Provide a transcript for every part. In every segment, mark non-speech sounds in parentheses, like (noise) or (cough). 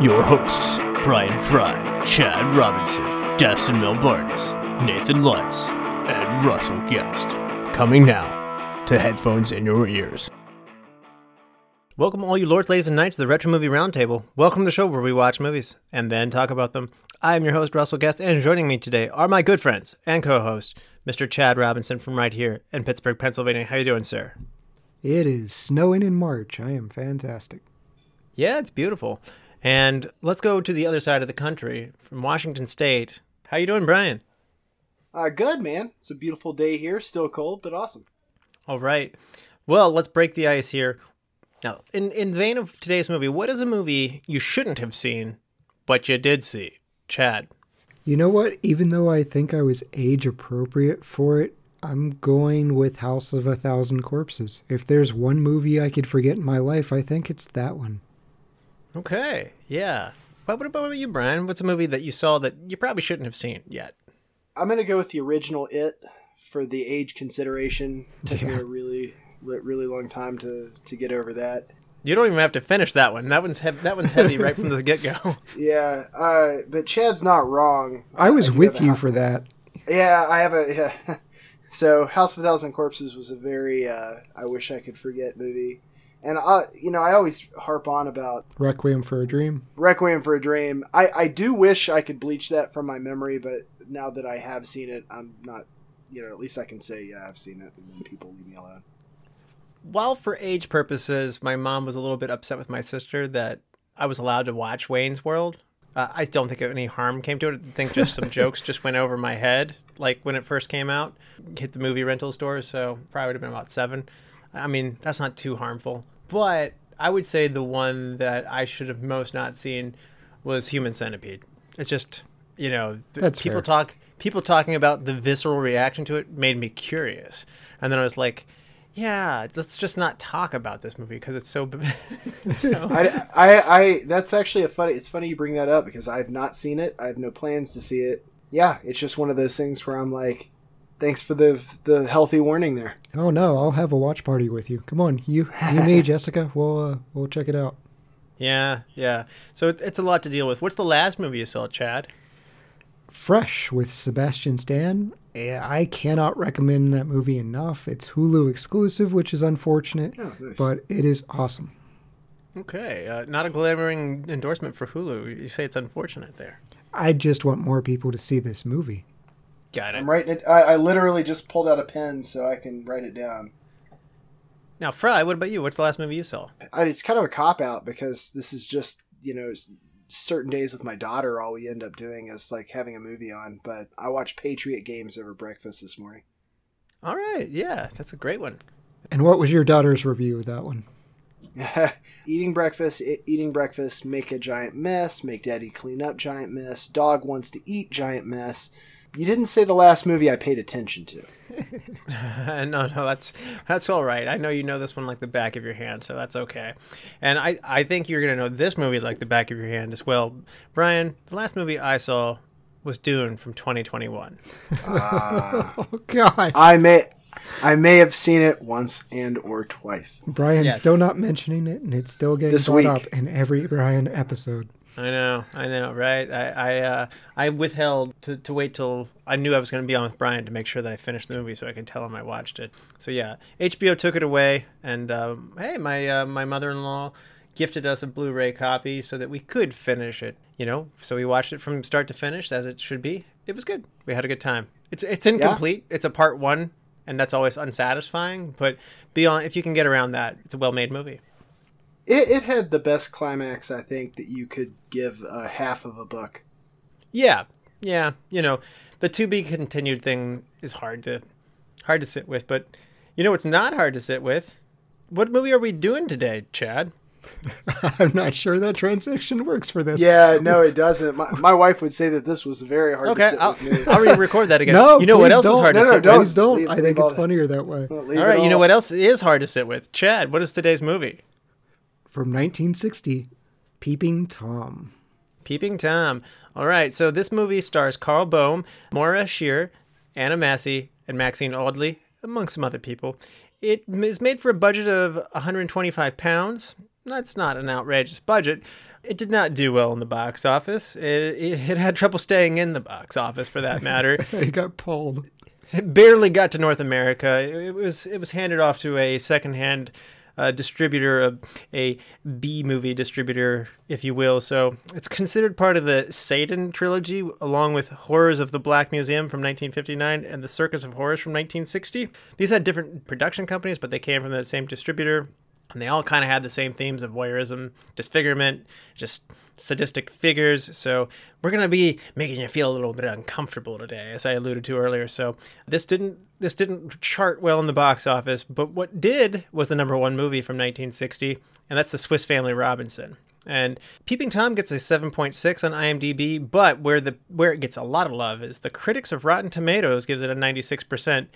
your hosts, Brian Fry, Chad Robinson, Dustin Melbardis, Nathan Lutz, and Russell Guest. Coming now to headphones in your ears. Welcome, all you lords, ladies, and knights, to the Retro Movie Roundtable. Welcome to the show where we watch movies and then talk about them. I am your host, Russell Guest, and joining me today are my good friends and co-host, Mr. Chad Robinson from right here in Pittsburgh, Pennsylvania. How are you doing, sir? It is snowing in March. I am fantastic. Yeah, it's beautiful. And let's go to the other side of the country, from Washington State. How you doing, Brian? Uh, good, man. It's a beautiful day here. Still cold, but awesome. All right. Well, let's break the ice here. Now, in in the vein of today's movie, what is a movie you shouldn't have seen, but you did see? Chad. You know what? Even though I think I was age appropriate for it, I'm going with House of a Thousand Corpses. If there's one movie I could forget in my life, I think it's that one. Okay, yeah. What what about you, Brian? What's a movie that you saw that you probably shouldn't have seen yet? I'm gonna go with the original It for the age consideration. Took me a really, really long time to to get over that. You don't even have to finish that one. That one's heavy. That one's heavy (laughs) right from the get go. Yeah, uh, but Chad's not wrong. I was do with have a you for that. Yeah, I have a. (laughs) Yeah. so House of a Thousand Corpses was a very uh, I wish I could forget movie, and I, you know, I always harp on about Requiem for a Dream. Requiem for a Dream. I, I do wish I could bleach that from my memory, but now that I have seen it, I'm not. You know, at least I can say, yeah, I've seen it, and then people leave me alone. While for age purposes, my mom was a little bit upset with my sister that I was allowed to watch Wayne's World. Uh, I don't think any harm came to it. I think just some (laughs) jokes just went over my head, like when it first came out, hit the movie rental stores. So probably would have been about seven. I mean, that's not too harmful. But I would say the one that I should have most not seen was Human Centipede. It's just, you know, That's people fair. talk people talking about the visceral reaction to it made me curious, and then I was like, yeah, let's just not talk about this movie because it's so. b- (laughs) so (laughs) I, I, I, that's actually a funny. It's funny you bring that up because I have not seen it. I have no plans to see it. Yeah, it's just one of those things where I'm like, thanks for the the healthy warning there. Oh no, I'll have a watch party with you. Come on, you, you, me, (laughs) Jessica. We'll uh, we'll check it out. yeah, yeah. So it, it's a lot to deal with. What's the last movie you saw, Chad? Fresh with Sebastian Stan. I cannot recommend that movie enough. It's Hulu exclusive, which is unfortunate, Oh, nice. but it is awesome. Okay, uh, not a glaring endorsement for Hulu. You say it's unfortunate there. I just want more people to see this movie. Got it. I'm writing it. I, I literally just pulled out a pen so I can write it down. Now, Fry, what about you? What's the last movie you saw? I, it's kind of a cop out because this is just you know certain days with my daughter. All we end up doing is like having a movie on. But I watched Patriot Games over breakfast this morning. All right, yeah, that's a great one. And what was your daughter's review of that one? (laughs) eating breakfast, e- eating breakfast, make a giant mess, make daddy clean up giant mess, dog wants to eat giant mess. You didn't say the last movie I paid attention to. (laughs) no, no, that's that's all right. I know you know this one like the back of your hand, so that's okay. And I, I think you're gonna know this movie like the back of your hand as well. Brian, the last movie I saw was Dune from 2021. Ah. (laughs) Oh God, I may I may have seen it once and or twice. Brian's Yes. still not mentioning it, and it's still getting This brought week. up in every Brian episode. I know, I know, right? I I, uh, I withheld to, to wait till I knew I was going to be on with Brian to make sure that I finished the movie so I could tell him I watched it. So yeah, HBO took it away, and um, hey, my uh, my mother-in-law gifted us a Blu-ray copy so that we could finish it. You know, so we watched it from start to finish as it should be. It was good. We had a good time. It's it's incomplete. It's a part one, and that's always unsatisfying. But beyond, if you can get around that, it's a well-made movie. It, it had the best climax I think that you could give a half of a book. Yeah, yeah. You know, the to be continued thing is hard to hard to sit with, but you know what's not hard to sit with? What movie are we doing today, Chad? (laughs) I'm not sure that transition works for this. Yeah, no, it doesn't. My, my wife would say that this was very hard to Okay, sit I'll, with me. I'll re-record that (laughs) again. No, you know what else is don't. hard No, to no, sit don't. with? Please don't. Leave- I think it's funnier that way. All right, All you know what else is hard to sit with? Chad, what is today's movie? From 1960, Peeping Tom. Peeping Tom. All right, so this movie stars Carl Boehm, Moira Shear, Anna Massey, and Maxine Audley, among some other people. It is made for a budget of 125 pounds. That's not an outrageous budget. It did not do well in the box office. It, it, it had trouble staying in the box office, for that matter. (laughs) It got pulled. It barely got to North America. It was it was handed off to a secondhand uh, distributor, a, a B movie distributor, if you will. So it's considered part of the Sadian trilogy, along with Horrors of the Black Museum from 1959 and The Circus of Horrors from 1960. These had different production companies, but they came from the same distributor. And they all kind of had the same themes of voyeurism, disfigurement, just sadistic figures. So we're gonna be making you feel a little bit uncomfortable today, as I alluded to earlier. So this didn't this didn't chart well in the box office, but what did was the number one movie from 1960, and that's The Swiss Family Robinson. And Peeping Tom gets a 7.6 on IMDb, but where the where it gets a lot of love is the critics of Rotten Tomatoes gives it a 96%,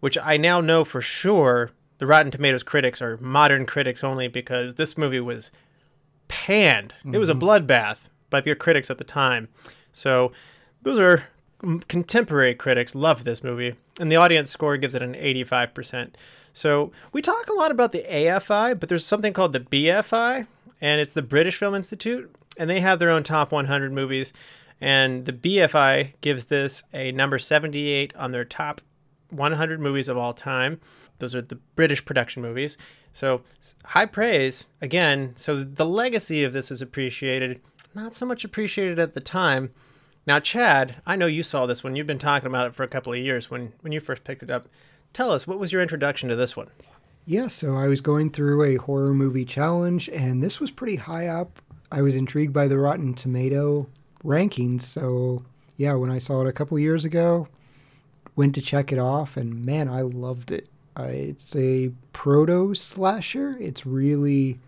which I now know for sure the Rotten Tomatoes critics are modern critics only because this movie was panned. It was a bloodbath by the critics at the time. So those are mm, contemporary critics love this movie, and the audience score gives it an 85%. So we talk a lot about the AFI, but there's something called the BFI, and it's the British Film Institute, and they have their own top 100 movies. And the BFI gives this a number 78 on their top 100 movies of all time. Those are the British production movies. So high praise again. So the legacy of this is appreciated, not so much appreciated at the time. Now, Chad, I know you saw this one. You've been talking about it for a couple of years when when you first picked it up. Tell us what was your introduction to this one? Yeah, so I was going through a horror movie challenge, and this was pretty high up. I was intrigued by the Rotten Tomato rankings, so yeah, when I saw it a couple years ago, went to check it off, and man, I loved it. I, it's a proto slasher. It's really,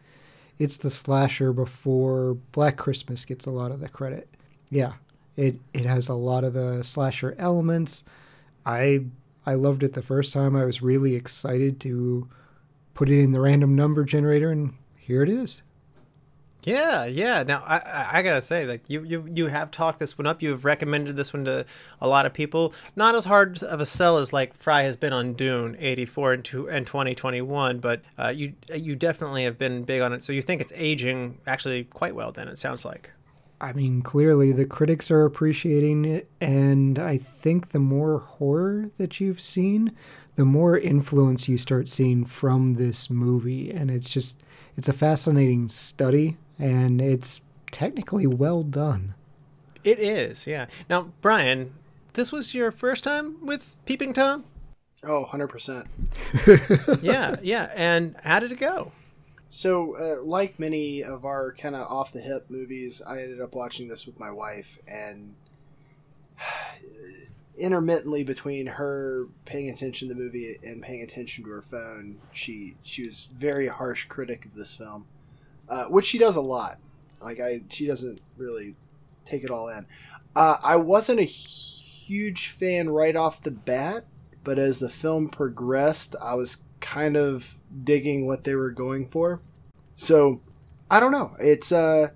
it's the slasher before Black Christmas gets a lot of the credit. Yeah, it it has a lot of the slasher elements. I I loved it the first time. I was really excited to put it in the random number generator, and here it is. Yeah, yeah. Now I, I, gotta say, like you, you, you have talked this one up. You have recommended this one to a lot of people. Not as hard of a sell as like Fry has been on Dune '84 and two and 2021, but uh, you, you definitely have been big on it. So you think it's aging actually quite well. Then it sounds like. I mean, clearly the critics are appreciating it, and I think the more horror that you've seen, the more influence you start seeing from this movie, and it's just it's a fascinating study, and it's technically well done. It is, yeah. Now, Brian, this was your first time with Peeping Tom. Oh, 100%. (laughs) yeah, yeah. And how did it go? So, uh, like many of our kind of off the hip movies, I ended up watching this with my wife, and (sighs) intermittently between her paying attention to the movie and paying attention to her phone, she she was very harsh critic of this film, uh, which she does a lot. Like I, she doesn't really take it all in. Uh, I wasn't a huge fan right off the bat, but as the film progressed, I was kind of digging what they were going for. So, I don't know. It's uh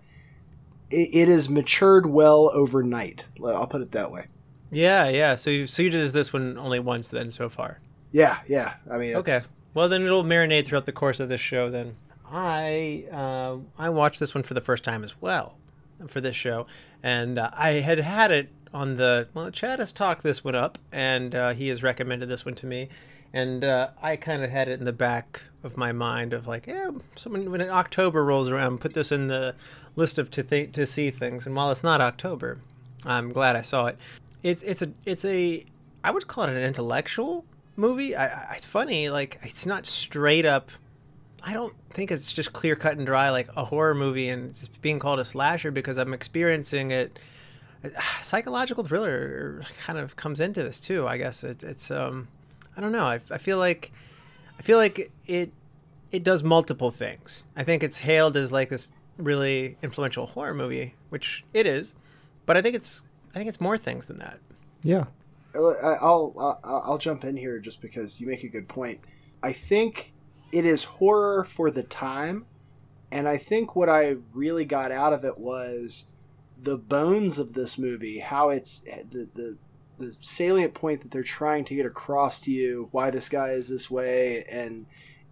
it, it has matured well overnight. I'll put it that way. Yeah, yeah. So you, so you did this one only once then so far. Yeah, yeah. I mean, it's, Okay. Well, then it'll marinate throughout the course of this show. Then I uh, I watched this one for the first time as well for this show, and uh, I had had it on the well. Chad has talked this one up, and uh, he has recommended this one to me, and uh, I kind of had it in the back of my mind of like, yeah, someone when October rolls around, put this in the list of to think to see things. And while it's not October, I'm glad I saw it. It's it's a it's a I would call it an intellectual movie. I, I, it's funny, like it's not straight up. I don't think it's just clear cut and dry like a horror movie, and it's being called a slasher because I'm experiencing it. (sighs) Psychological thriller kind of comes into this too. I guess it, it's um, I don't know. I, I feel like I feel like it it does multiple things. I think it's hailed as like this really influential horror movie, which it is, but I think it's I think it's more things than that. Yeah. Uh, I'll, I'll I'll jump in here just because you make a good point. I think it is horror for the time, and I think what I really got out of it was the bones of this movie, how it's eh, the the the salient point that they're trying to get across to you, why this guy is this way, and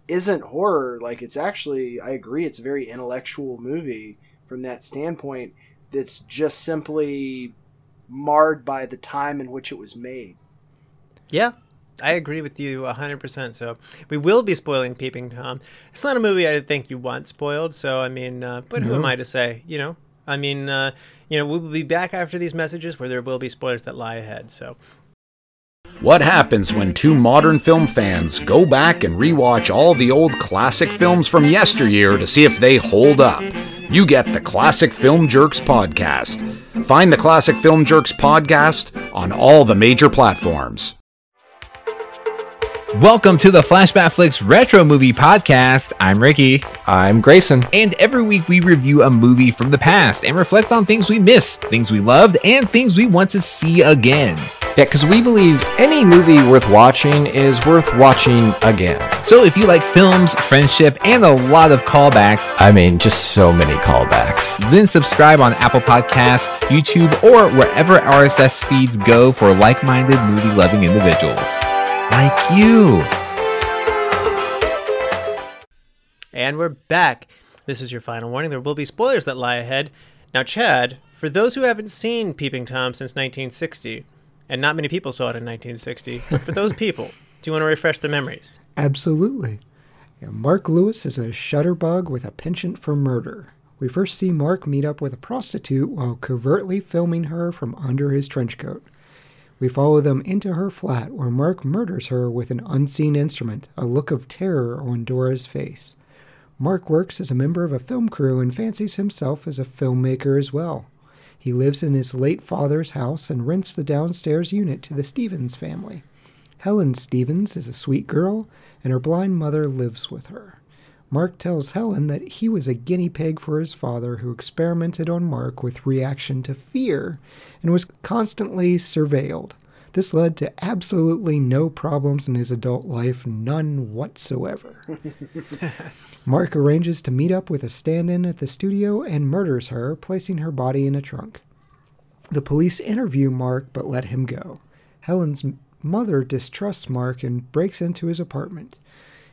isn't horror. Like it's actually, I agree, it's a very intellectual movie from that standpoint. That's just simply marred by the time in which it was made. Yeah, I agree with you 100%. So we will be spoiling Peeping Tom. It's not a movie I think you want spoiled. So, I mean, uh, but who am I to say? You know, I mean, uh, you know, we will be back after these messages where there will be spoilers that lie ahead. So, What happens when two modern film fans go back and rewatch all the old classic films from yesteryear to see if they hold up? You get the Classic Film Jerks podcast. Find the Classic Film Jerks podcast on all the major platforms. Welcome to the Flashback Flicks Retro Movie Podcast. I'm Ricky. I'm Grayson. And every week we review a movie from the past and reflect on things we missed, things we loved, and things we want to see again. Yeah, because we believe any movie worth watching is worth watching again. So if you like films, friendship, and a lot of callbacks, I mean, just so many callbacks. then subscribe on Apple Podcasts, YouTube, or wherever RSS feeds go for like minded movie loving individuals. Like you. and we're back. This is your final warning. There will be spoilers that lie ahead. Now, Chad, for those who haven't seen Peeping Tom since 1960, and not many people saw it in 1960, for those (laughs) people, do you want to refresh their memories? Absolutely. Yeah, Mark Lewis is a shutterbug with a penchant for murder. We first see Mark meet up with a prostitute while covertly filming her from under his trench coat. We follow them into her flat where Mark murders her with an unseen instrument, a look of terror on Dora's face. Mark works as a member of a film crew and fancies himself as a filmmaker as well. He lives in his late father's house and rents the downstairs unit to the Stevens family. Helen Stevens is a sweet girl, and her blind mother lives with her. Mark tells Helen that he was a guinea pig for his father who experimented on Mark with reaction to fear and was constantly surveilled. This led to absolutely no problems in his adult life, none whatsoever. (laughs) Mark arranges to meet up with a stand in at the studio and murders her, placing her body in a trunk. The police interview Mark but let him go. Helen's mother distrusts Mark and breaks into his apartment.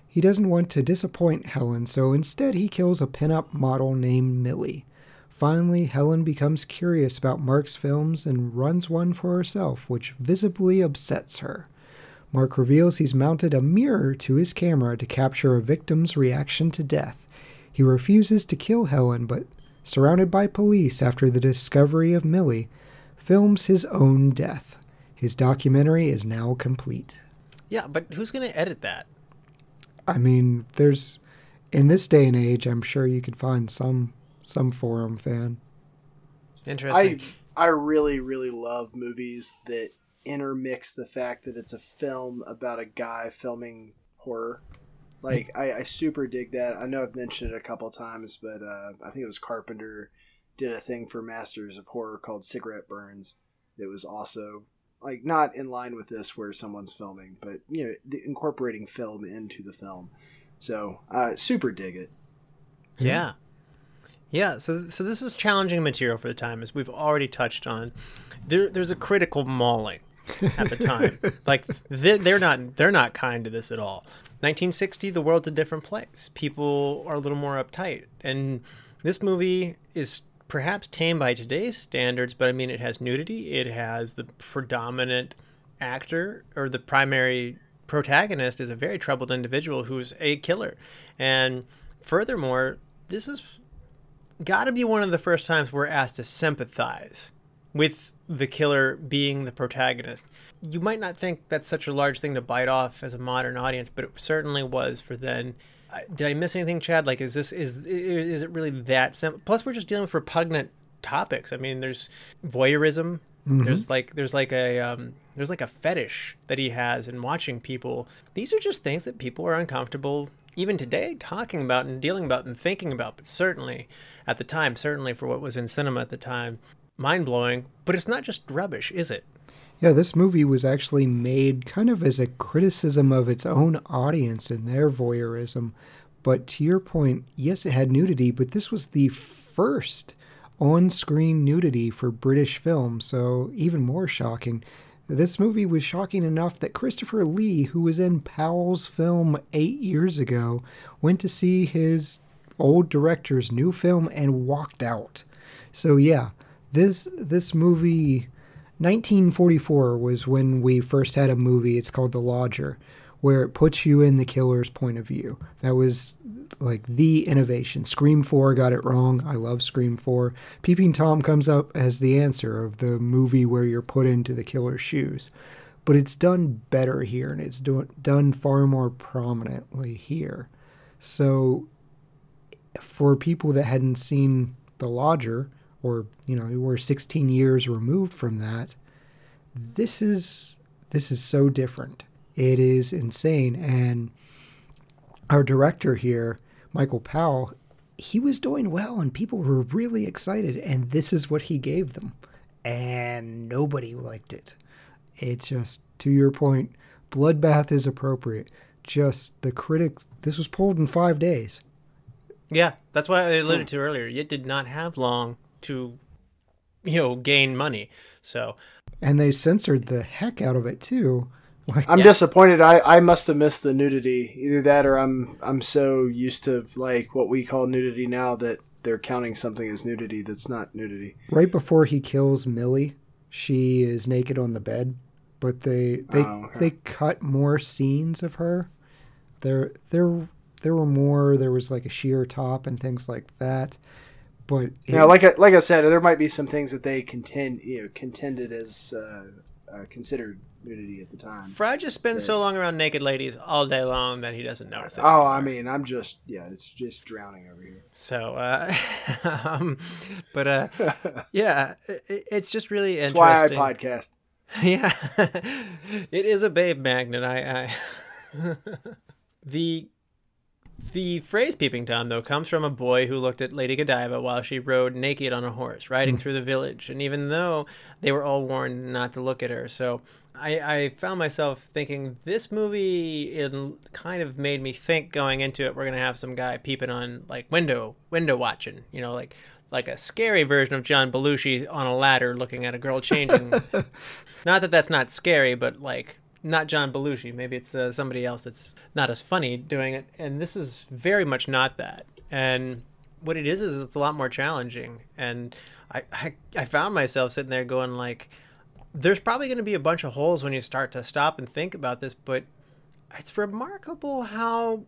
He doesn't want to disappoint Helen, so instead he kills a pinup model named Millie. Finally, Helen becomes curious about Mark's films and runs one for herself, which visibly upsets her. Mark reveals he's mounted a mirror to his camera to capture a victim's reaction to death. He refuses to kill Helen, but, surrounded by police after the discovery of Millie, films his own death. His documentary is now complete. Yeah, but who's going to edit that? I mean, there's in this day and age, I'm sure you could find some some forum fan. Interesting. I I really really love movies that intermix the fact that it's a film about a guy filming horror. Like I, I super dig that. I know I've mentioned it a couple times, but uh, I think it was Carpenter did a thing for Masters of Horror called Cigarette Burns. That was also like not in line with this where someone's filming, but you know the, incorporating film into the film. So uh, super dig it. Yeah. Yeah, so so this is challenging material for the time, as we've already touched on. There, there's a critical mauling at the time. (laughs) like they, they're not they're not kind to this at all. 1960, the world's a different place. People are a little more uptight, and this movie is perhaps tame by today's standards. But I mean, it has nudity. It has the predominant actor or the primary protagonist is a very troubled individual who's a killer, and furthermore, this has got to be one of the first times we're asked to sympathize with the killer being the protagonist. You might not think that's such a large thing to bite off as a modern audience, but it certainly was for then. Did I miss anything, Chad? Like, is this is is it really that simple? Plus, we're just dealing with repugnant topics. I mean, there's voyeurism. There's like there's like a um, there's like a fetish that he has in watching people. These are just things that people are uncomfortable even today talking about and dealing about and thinking about, but certainly at the time, certainly for what was in cinema at the time, mind blowing. But it's not just rubbish, is it? Yeah, this movie was actually made kind of as a criticism of its own audience and their voyeurism. But to your point, yes, it had nudity, but this was the first on screen nudity for British film, so even more shocking. This movie was shocking enough that Christopher Lee, who was in Powell's film eight years ago, went to see his old director's new film and walked out. So yeah, this this movie 1944 was when we first had a movie. It's called The Lodger, where it puts you in the killer's point of view. That was like the innovation. Scream 4 got it wrong. I love Scream 4. Peeping Tom comes up as the answer of the movie where you're put into the killer's shoes. But it's done better here and it's do- done far more prominently here. So for people that hadn't seen The Lodger, or you know we're 16 years removed from that this is this is so different. It is insane. And our director here michael powell he was doing well and people were really excited and this is what he gave them. And nobody liked it. It's just to your point bloodbath is appropriate. Just the critics this was pulled in five days. Yeah, that's what I alluded hmm. to earlier. It did not have long to, you know, gain money. So and they censored the heck out of it too like I'm Yeah. disappointed. I, I must have missed the nudity. Either that or I'm I'm so used to like what we call nudity now that they're counting something as nudity that's not nudity. right before he kills Millie, she is naked on the bed, but they they Oh, okay. they cut more scenes of her. There there there were more. There was like a sheer top and things like that. But Yeah, like I, like I said, there might be some things that they contend you know contended as uh, uh, considered nudity at the time. Fry just spends so long around naked ladies all day long that he doesn't notice it. Oh, anymore. I mean, I'm just yeah, it's just drowning over here. So, uh, (laughs) um, but uh, yeah, it, it's just really That's why I podcast. (laughs) Yeah, (laughs) it is a babe magnet. I, I the the phrase "peeping tom" though comes from a boy who looked at Lady Godiva while she rode naked on a horse, riding hmm. through the village, and even though they were all warned not to look at her, so. I, I found myself thinking this movie it kind of made me think going into it we're gonna have some guy peeping on like window window watching you know like like a scary version of John Belushi on a ladder looking at a girl changing (laughs) not that that's not scary, but like not John Belushi. Maybe it's uh, somebody else that's not as funny doing it. And this is very much not that. And what it is is it's a lot more challenging. And I I, I found myself sitting there going like, there's probably going to be a bunch of holes when you start to stop and think about this, but it's remarkable how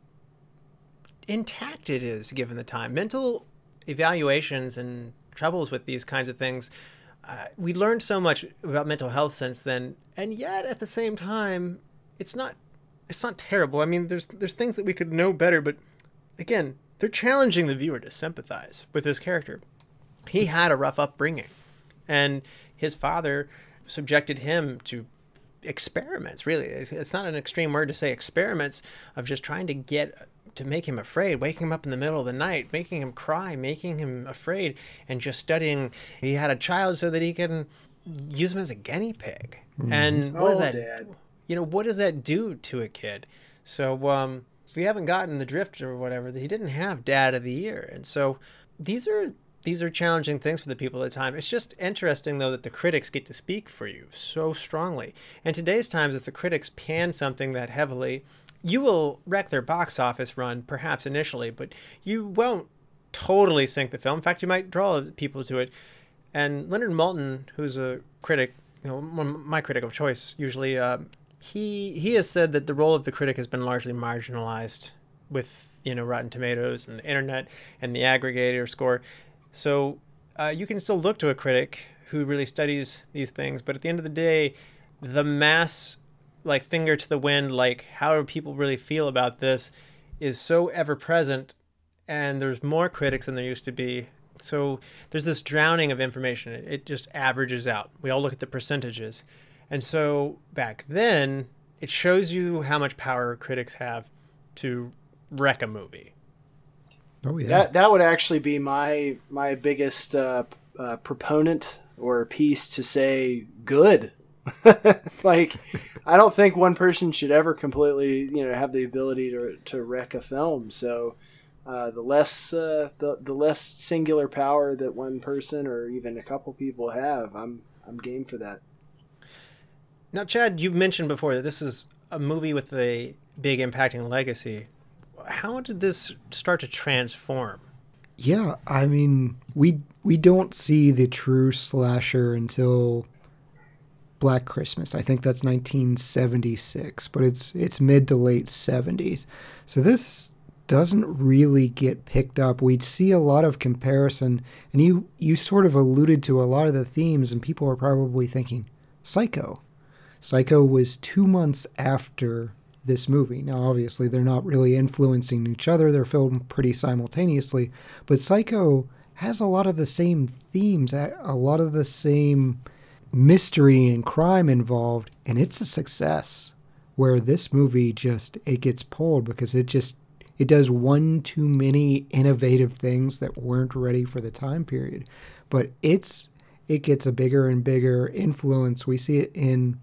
intact it is given the time. Mental evaluations and troubles with these kinds of things. Uh, we learned so much about mental health since then, and yet at the same time, it's not it's not terrible. I mean, there's there's things that we could know better, but again, they're challenging the viewer to sympathize with this character. He had a rough upbringing, and his father subjected him to experiments really it's not an extreme word to say experiments of just trying to get to make him afraid waking him up in the middle of the night making him cry making him afraid and just studying he had a child so that he can use him as a guinea pig and what oh, does that Dad. you know what does that do to a kid so um if we haven't gotten the drift or whatever he didn't have dad of the year and so these are these are challenging things for the people at the time. It's just interesting though that the critics get to speak for you so strongly. And today's times, if the critics pan something that heavily, you will wreck their box office run, perhaps initially, but you won't totally sink the film. In fact, you might draw people to it. And Leonard Maltin, who's a critic, you know, my critic of choice usually, uh, he he has said that the role of the critic has been largely marginalized with you know Rotten Tomatoes and the internet and the aggregator score. So uh, you can still look to a critic who really studies these things, but at the end of the day, the mass, like finger to the wind, like how do people really feel about this, is so ever present, and there's more critics than there used to be. So there's this drowning of information. It, it just averages out. We all look at the percentages, and so back then, it shows you how much power critics have to wreck a movie. Oh yeah. That that would actually be my my biggest uh, uh, proponent or piece to say good. (laughs) like, I don't think one person should ever completely you know have the ability to to wreck a film. So. Uh, the less uh, the the less singular power that one person or even a couple people have, I'm I'm game for that. Now, Chad, you mentioned before that this is a movie with a big impacting legacy. How did this start to transform? Yeah, I mean, we we don't see the true slasher until Black Christmas. I think that's 1976, but it's it's mid to late 70s. So this doesn't really get picked up. We'd see a lot of comparison, and you you sort of alluded to a lot of the themes, and people are probably thinking, Psycho. Psycho was two months after this movie. Now, obviously, they're not really influencing each other; they're filmed pretty simultaneously. But Psycho has a lot of the same themes, a a lot of the same mystery and crime involved, and it's a success. Where this movie just it gets pulled because it just it does one too many innovative things that weren't ready for the time period. But it's it gets a bigger and bigger influence. We see it in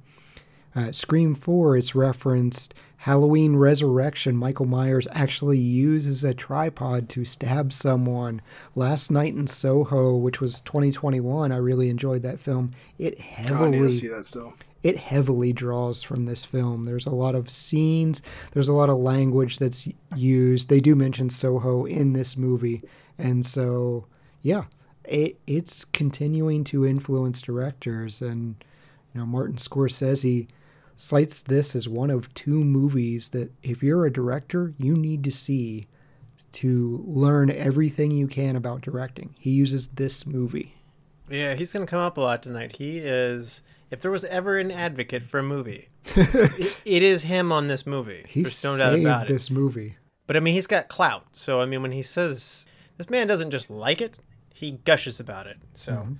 uh, Scream 4. It's referenced Halloween Resurrection. Michael Myers actually uses a tripod to stab someone. Last Night in Soho, which was 2021, I really enjoyed that film. It God, I heavily to see that still. it heavily draws from this film. There's a lot of scenes, there's a lot of language that's used. They do mention Soho in this movie. And so, yeah, it, it's continuing to influence directors. And, you know, Martin Scorsese cites this as one of two movies that if you're a director, you need to see to learn everything you can about directing. He uses this movie. Yeah, he's going to come up a lot tonight. He is, if there was ever an advocate for a movie, (laughs) it, it is him on this movie. He There's no doubt saved about it. this movie. But I mean, he's got clout. So I mean, when he says this man doesn't just like it, he gushes about it. So, mm-hmm.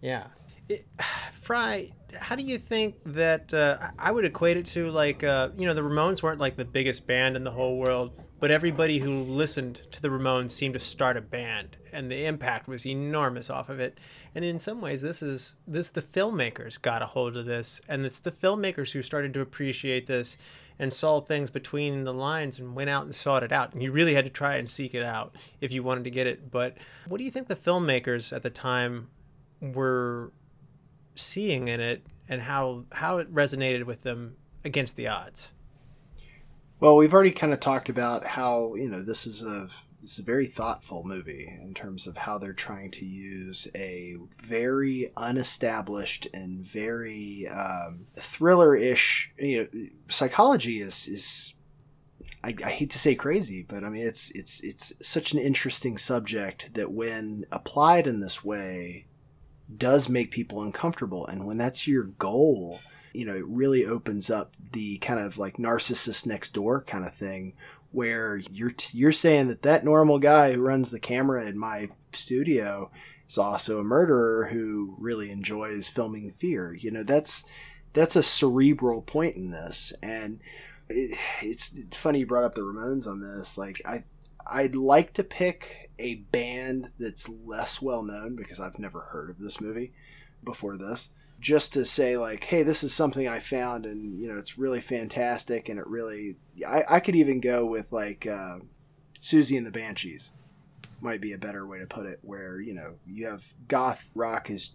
yeah. It, (sighs) Fry, how do you think that uh, I would equate it to like uh, you know the Ramones weren't like the biggest band in the whole world, but everybody who listened to the Ramones seemed to start a band, and the impact was enormous off of it. And in some ways, this is this the filmmakers got a hold of this, and it's the filmmakers who started to appreciate this and saw things between the lines and went out and sought it out. And you really had to try and seek it out if you wanted to get it. But what do you think the filmmakers at the time were seeing in it and how how it resonated with them against the odds? Well, we've already kind of talked about how you know this is a this is a very thoughtful movie in terms of how they're trying to use a very unestablished and very um, thriller-ish. You know, psychology is is I, I hate to say crazy, but I mean it's it's it's such an interesting subject that when applied in this way does make people uncomfortable, and when that's your goal you know, it really opens up the kind of like narcissist next door kind of thing where you're you're saying that that normal guy who runs the camera in my studio is also a murderer who really enjoys filming fear. You know, that's that's a cerebral point in this and it, it's it's funny you brought up the Ramones on this. Like I I'd like to pick a band that's less well known because I've never heard of this movie before this just to say like hey this is something i found and you know it's really fantastic and it really i, I could even go with like uh, Siouxsie and the Banshees might be a better way to put it where you know you have goth rock is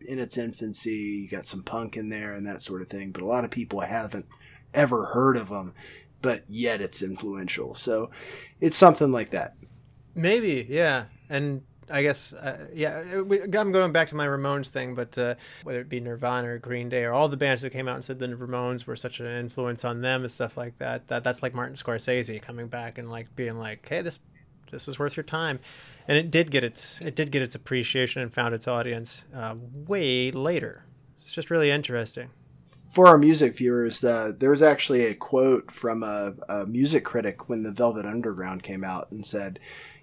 in its infancy you got some punk in there and that sort of thing but a lot of people haven't ever heard of them but yet it's influential. So it's something like that Maybe, yeah. And I guess, uh, yeah, we, I'm going back to my Ramones thing, but uh, whether it be Nirvana or Green Day or all the bands that came out and said the Ramones were such an influence on them and stuff like that, that that's like Martin Scorsese coming back and like being like, hey, this this is worth your time, and it did get its it did get its appreciation and found its audience uh, way later. It's just really interesting. for our music viewers, uh, there was actually a quote from a, a music critic when the Velvet Underground came out and said,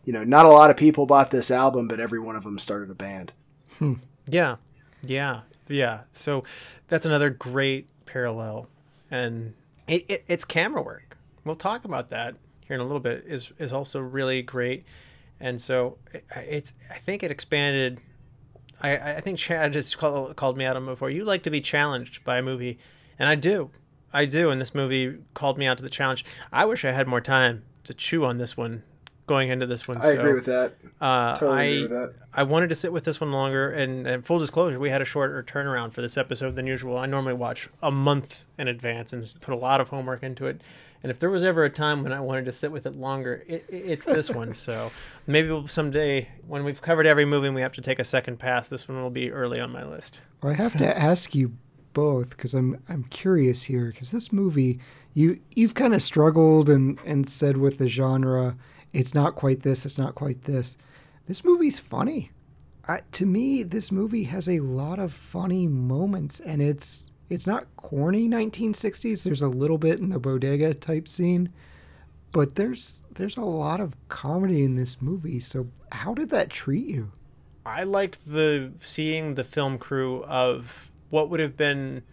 you know, not a lot of people bought this album, but every one of them started a band. Hmm. Yeah, yeah, yeah. So that's another great parallel, and it, it, it's camera work. We'll talk about that here in a little bit, is is also really great. And so it- it's I think it expanded. I I think Chad has called called me out on before. You like to be challenged by a movie, and I do, I do. And this movie called me out to the challenge. I wish I had more time to chew on this one, going into this one. I so, agree with that. Uh, Totally I, agree with that. I wanted to sit with this one longer, and, and full disclosure, we had a shorter turnaround for this episode than usual. I normally watch a month in advance and put a lot of homework into it. And if there was ever a time when I wanted to sit with it longer, it, it- it's this one. So (laughs) maybe we'll someday, when we've covered every movie and we have to take a second pass, this one will be early on my list. Well, I have to (laughs) ask you both because I'm I'm curious here because this movie you you've kind of struggled and and said with the genre it's not quite this it's not quite this. This movie's funny. I, to me, this movie has a lot of funny moments, and it's it's not corny 1960s. There's a little bit in the bodega type scene, but there's there's a lot of comedy in this movie. So how did that treat you? I liked the seeing the film crew of what would have been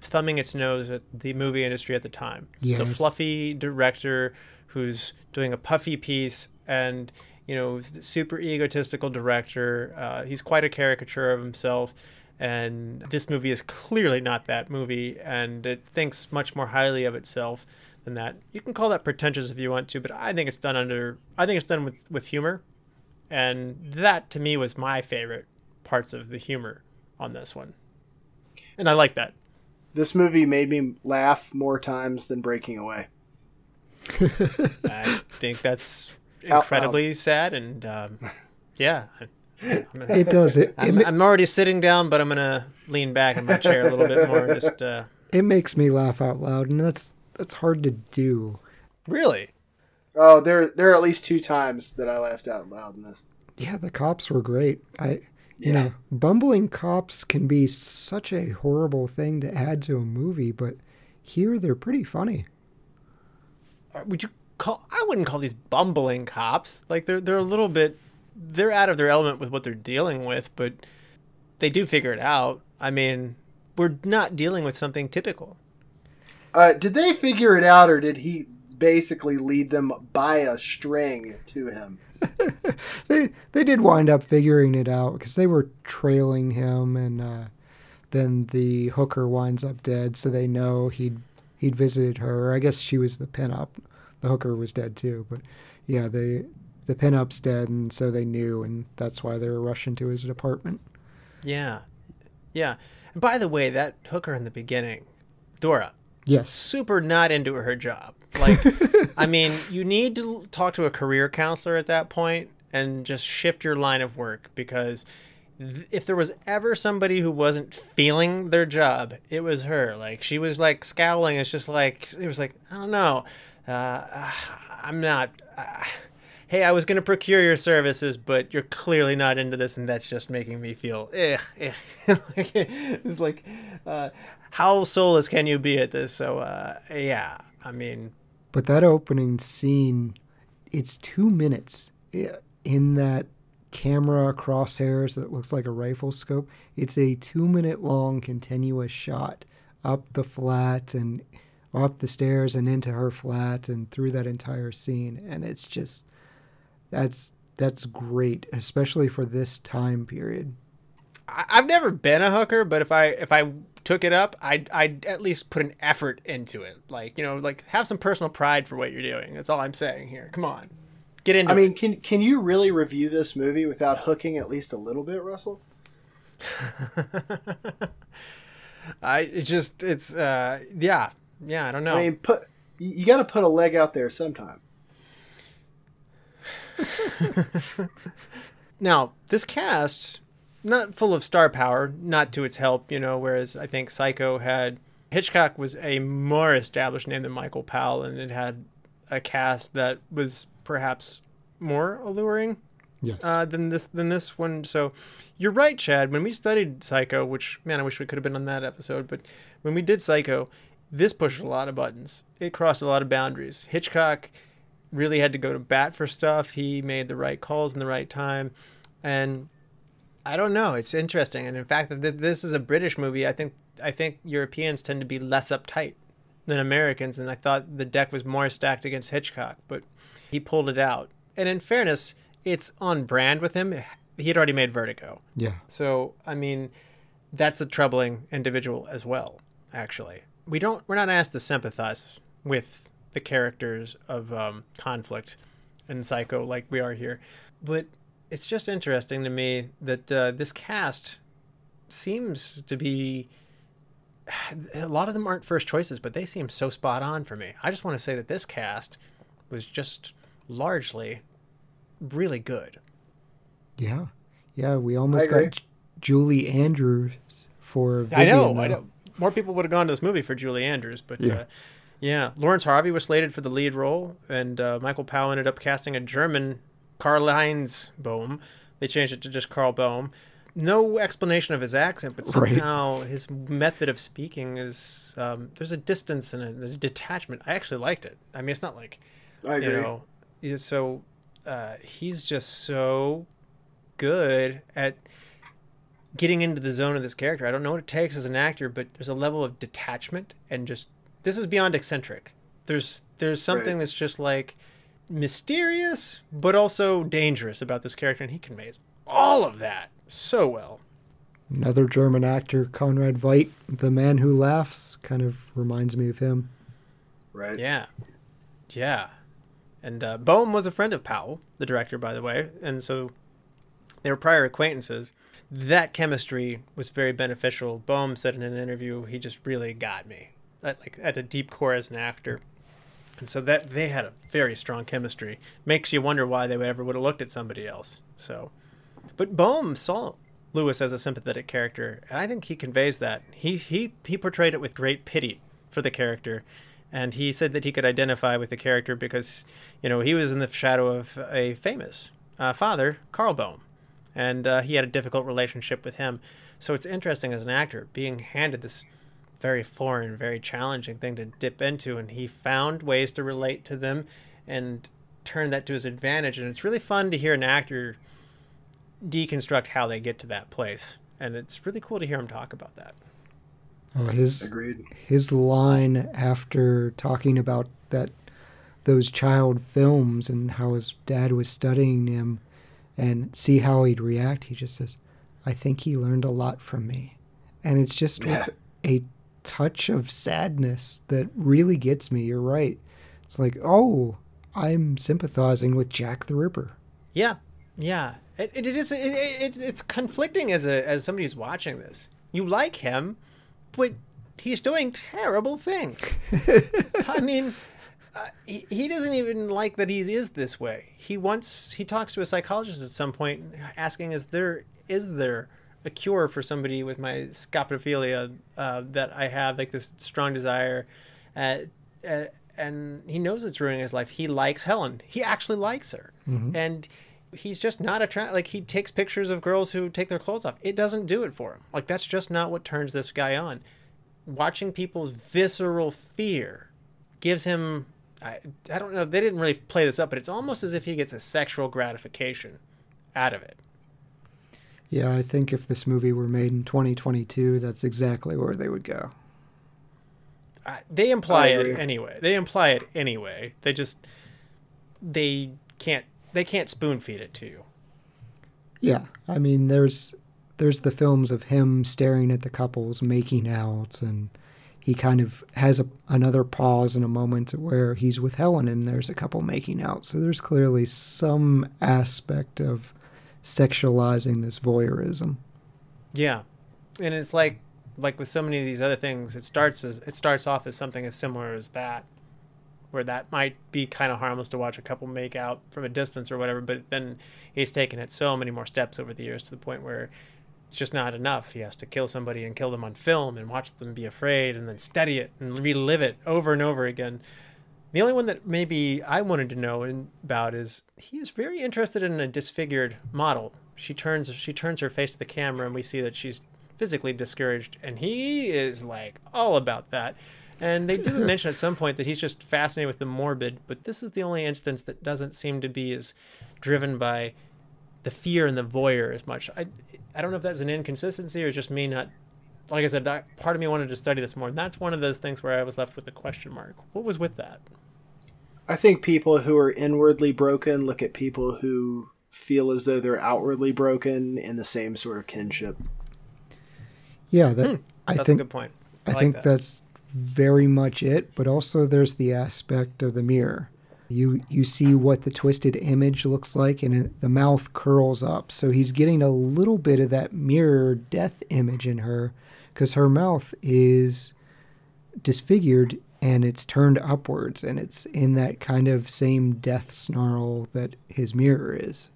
thumbing its nose at the movie industry at the time. The fluffy director who's doing a puffy piece and you know super egotistical director. Uh, he's quite a caricature of himself. And this movie is clearly not that movie, and it thinks much more highly of itself than that. You can call that pretentious if you want to, but I think it's done under. I think it's done with with humor, and that to me was my favorite parts of the humor on this one and i like that This movie made me laugh more times than Breaking Away. (laughs) i think that's Out incredibly sad and um, yeah I- I'm, gonna- It does it. It, I'm, ma- I'm already sitting down but i'm gonna lean back in my chair a little bit more (laughs) just uh, it makes me laugh out loud, and that's that's hard to do. really Oh, there there are at least two times that I laughed out loud in this. Yeah, the cops were great. I, you Yeah. know, bumbling cops can be such a horrible thing to add to a movie, but here they're pretty funny. Uh, would you call i wouldn't call these bumbling cops like they're they're a little bit they're out of their element with what they're dealing with but they do figure it out i mean we're not dealing with something typical Uh, did they figure it out, or did he basically lead them by a string to him? (laughs) They they did wind up figuring it out because they were trailing him, and uh, then the hooker winds up dead, so they know he'd he'd visited her. I guess she was the pinup. The hooker was dead too, but yeah, the the pinup's dead, and so they knew, and that's why they were rushing to his apartment. Yeah. Yeah. And by the way, that hooker in the beginning, Dora, Yes, super not into her job. Like, I mean, you need to talk to a career counselor at that point and just shift your line of work because if there was ever somebody who wasn't feeling their job, it was her. Like, she was like scowling. It's just like, it was like, I don't know. Uh, (sighs) I'm not. Uh, hey, I was going to procure your services, but you're clearly not into this, and that's just making me feel, eh, eh. (laughs) It's like, uh, how soulless can you be at this? So, uh, yeah, I mean, But that opening scene, it's two minutes eh, in that camera crosshairs that looks like a rifle scope. It's a two minute long continuous shot up the flat and up the stairs and into her flat and through that entire scene. And it's just, that's, that's great, especially for this time period. I've never been a hooker, but if I if I took it up, I'd I'd at least put an effort into it. Like you know, like have some personal pride for what you're doing. That's all I'm saying here. Come on, get into I it. mean, can can you really review this movie without hooking at least a little bit, Russell? (laughs) I it just it's uh yeah yeah I don't know. I mean, put you, you got to put a leg out there sometime. (laughs) Now, this cast, not full of star power, not to its help, you know, whereas I think Psycho had. Hitchcock was a more established name than Michael Powell, and it had a cast that was perhaps more alluring Yes. uh, than this than this one. So you're right, Chad. When we studied Psycho, which man, I wish we could have been on that episode, but when we did Psycho, this pushed a lot of buttons. It crossed a lot of boundaries. Hitchcock really had to go to bat for stuff. He made the right calls in the right time, and I don't know. It's interesting, and in fact, this is a British movie. I think I think Europeans tend to be less uptight than Americans, and I thought the deck was more stacked against Hitchcock. But he pulled it out. And in fairness, it's on brand with him. He had already made Vertigo. Yeah. So, I mean, that's a troubling individual as well, actually. We don't we're not asked to sympathize with the characters of um, conflict and psycho like we are here. But it's just interesting to me that uh, this cast seems to be (sighs) a lot of them aren't first choices, but they seem so spot on for me. I just want to say that this cast was just largely really good. Yeah. Yeah, we almost agree. got J- Julie Andrews for I know, Vivian, I know. More people would have gone to this movie for Julie Andrews, but Yeah. uh, yeah, Laurence Harvey was slated for the lead role, and uh, Michael Powell ended up casting a German Karlheinz Böhm. They changed it to just Carl Boehm. No explanation of his accent, but Right. somehow his method of speaking is um, there's a distance and a, a detachment. I actually liked it. I mean, it's not like I agree. you know so uh, he's just so good at getting into the zone of this character i don't know what it takes as an actor but there's a level of detachment and just this is beyond eccentric there's there's something Right. that's just like mysterious but also dangerous about this character and he conveys all of that so well Another German actor, Conrad Veidt, the man who laughs, kind of reminds me of him. right? Yeah. Yeah. And uh, Boehm was a friend of Powell, the director, by the way. And so they were prior acquaintances. That chemistry was very beneficial. Boehm said in an interview, he just really got me, at, like at a deep core as an actor. And so that they had a very strong chemistry. Makes you wonder why they would ever would have looked at somebody else. So, but Boehm saw Lewis as a sympathetic character, and I think he conveys that. He he he portrayed it with great pity for the character, and he said that he could identify with the character because you know he was in the shadow of a famous uh, father, Carl Boehm, and uh, he had a difficult relationship with him. So it's interesting as an actor being handed this very foreign, very challenging thing to dip into, and he found ways to relate to them and turn that to his advantage. And it's really fun to hear an actor deconstruct how they get to that place, and it's really cool to hear him talk about that. Oh, his Agreed. his line after talking about that those child films and how his dad was studying him and see how he'd react he just says i think he learned a lot from me and it's just Yeah. with a touch of sadness that really gets me you're right it's like oh i'm sympathizing with jack the ripper Yeah, yeah. It, it is. It, it, it's conflicting as a as somebody who's watching this. You like him, but he's doing terrible things. (laughs) I mean, uh, he, he doesn't even like that he is this way. He wants. He talks to a psychologist at some point, asking, "Is there is there a cure for somebody with my scopophilia uh, that I have like this strong desire?" Uh, uh, and he knows it's ruining his life. He likes Helen. He actually likes her, and he's just not attract. Like he takes pictures of girls who take their clothes off. It doesn't do it for him. Like that's just not what turns this guy on. Watching people's visceral fear gives him. I, I don't know. They didn't really play this up, but it's almost as if he gets a sexual gratification out of it. Yeah i think if this movie were made in 2022 that's exactly where they would go I, they imply it anyway. They imply it anyway. They just they can't they can't spoon feed it to you. Yeah, I mean, there's there's the films of him staring at the couples making out, and he kind of has a, another pause in a moment where he's with Helen, and there's a couple making out. So there's clearly some aspect of sexualizing this voyeurism. Yeah, and it's like like with so many of these other things, it starts as it starts off as something as similar as that, where that might be kind of harmless to watch a couple make out from a distance or whatever. But then he's taken it so many more steps over the years to the point where it's just not enough. He has to kill somebody and kill them on film and watch them be afraid and then study it and relive it over and over again. The only one that maybe I wanted to know in, about is he is very interested in a disfigured model. She turns she turns her face to the camera and we see that she's physically discouraged and he is like all about that. And they do (laughs) mention at some point that he's just fascinated with the morbid, but this is the only instance that doesn't seem to be as driven by the fear and the voyeur as much. I I don't know if that's an inconsistency or just me not like I said, that part of me wanted to study this more. And that's one of those things where I was left with a question mark. What was with that? I think people who are inwardly broken look at people who feel as though they're outwardly broken in the same sort of kinship. Yeah, that hmm. I That's think a good point. I, like think that. that's very much it, but also there's the aspect of the mirror. You you see what the twisted image looks like and it, the mouth curls up. So he's getting a little bit of that mirror death image in her cuz her mouth is disfigured and it's turned upwards and it's in that kind of same death snarl that his mirror is.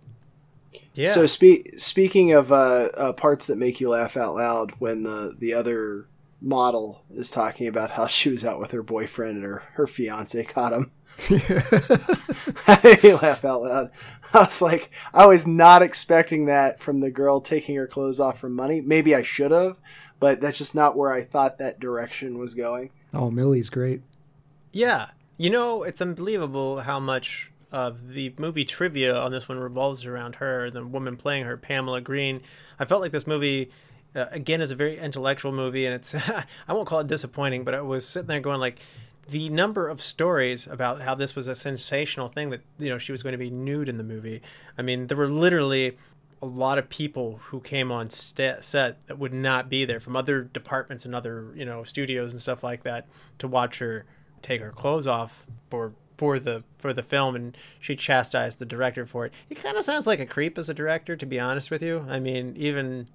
Yeah. So spe- speaking of uh, uh, parts that make you laugh out loud, when the the other model is talking about how she was out with her boyfriend and her her fiance caught him, I made me laugh out loud. I was like, I was not expecting that from the girl taking her clothes off for money. Maybe I should have, but that's just not where I thought that direction was going. Oh, Millie's great. Yeah. You know, it's unbelievable how much of the movie trivia on this one revolves around her, the woman playing her, Pamela Green. I felt like this movie, uh, again, is a very intellectual movie, and it's, (laughs) I won't call it disappointing, but I was sitting there going, like, the number of stories about how this was a sensational thing that, you know, she was going to be nude in the movie. I mean, there were literally a lot of people who came on st- set that would not be there from other departments and other you know studios and stuff like that to watch her take her clothes off for for the for the film and she chastised the director for it. He kind of sounds like a creep as a director to be honest with you. I mean even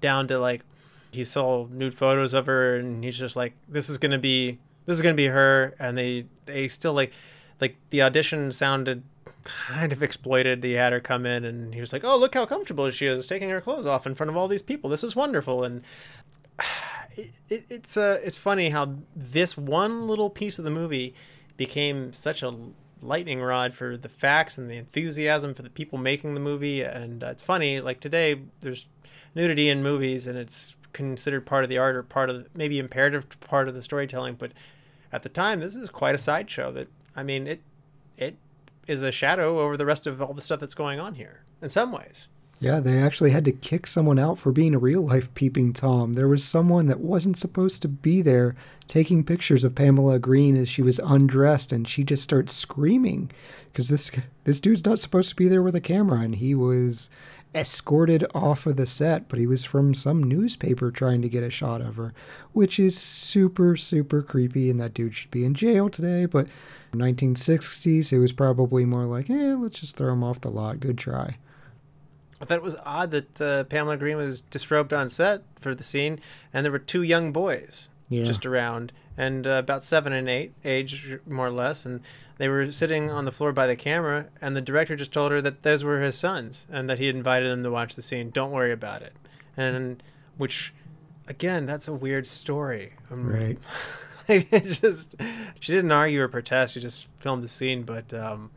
down to like he saw nude photos of her and he's just like this is gonna be this is gonna be her and they they still like like the audition sounded kind of exploited. He had her come in, and he was like, "Oh, look how comfortable she is, taking her clothes off in front of all these people. This is wonderful." And it, (sighs) it, it's uh, it's funny how this one little piece of the movie became such a lightning rod for the facts and the enthusiasm for the people making the movie. And uh, it's funny, like today, there's nudity in movies, and it's considered part of the art or part of the, maybe imperative part of the storytelling. But at the time, this is quite a sideshow. That I mean, it it is a shadow over the rest of all the stuff that's going on here in some ways. Yeah, they actually had to kick someone out for being a real life peeping Tom. There was someone that wasn't supposed to be there taking pictures of Pamela Green as she was undressed, and she just starts screaming because this this dude's not supposed to be there with a camera, and he was escorted off of the set, but he was from some newspaper trying to get a shot of her, which is super super creepy, and that dude should be in jail today. But 1960s, it was probably more like, eh, let's just throw him off the lot. Good try. I thought it was odd that uh, Pamela Green was disrobed on set for the scene, and there were two young boys Yeah. just around, and uh, about seven and eight, age more or less, and they were sitting on the floor by the camera, and the director just told her that those were his sons, and that he had invited them to watch the scene. Don't worry about it, and which, again, that's a weird story. Um, Right. (laughs) it's just she didn't argue or protest. She just filmed the scene, but um,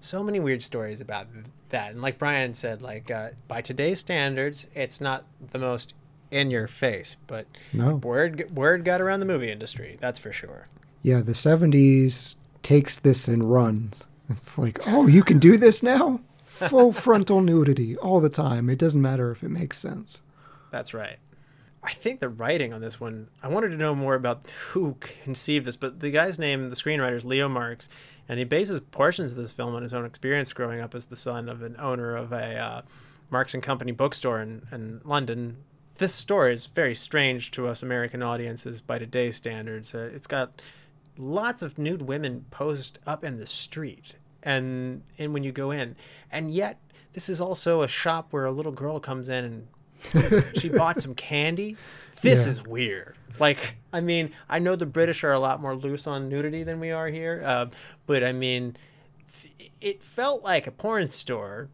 so many weird stories about that. And like Brian said, like uh, by today's standards, it's not the most in your face, but No. word word got around the movie industry. That's for sure. Yeah, the 70s takes this and runs. It's like, oh, you can do this now? Full (laughs) frontal nudity all the time. It doesn't matter if it makes sense. That's right. I think the writing on this one, I wanted to know more about who conceived this, but the guy's name, the screenwriter, is Leo Marks, and he bases portions of this film on his own experience growing up as the son of an owner of a uh, Marks and Company bookstore in, in London. This story is very strange to us American audiences by today's standards. Uh, it's got lots of nude women posed up in the street and and when you go in and yet this is also a shop where a little girl comes in and (laughs) she bought some candy this Yeah. is weird like i mean i know the british are a lot more loose on nudity than we are here uh, but i mean it felt like a porn store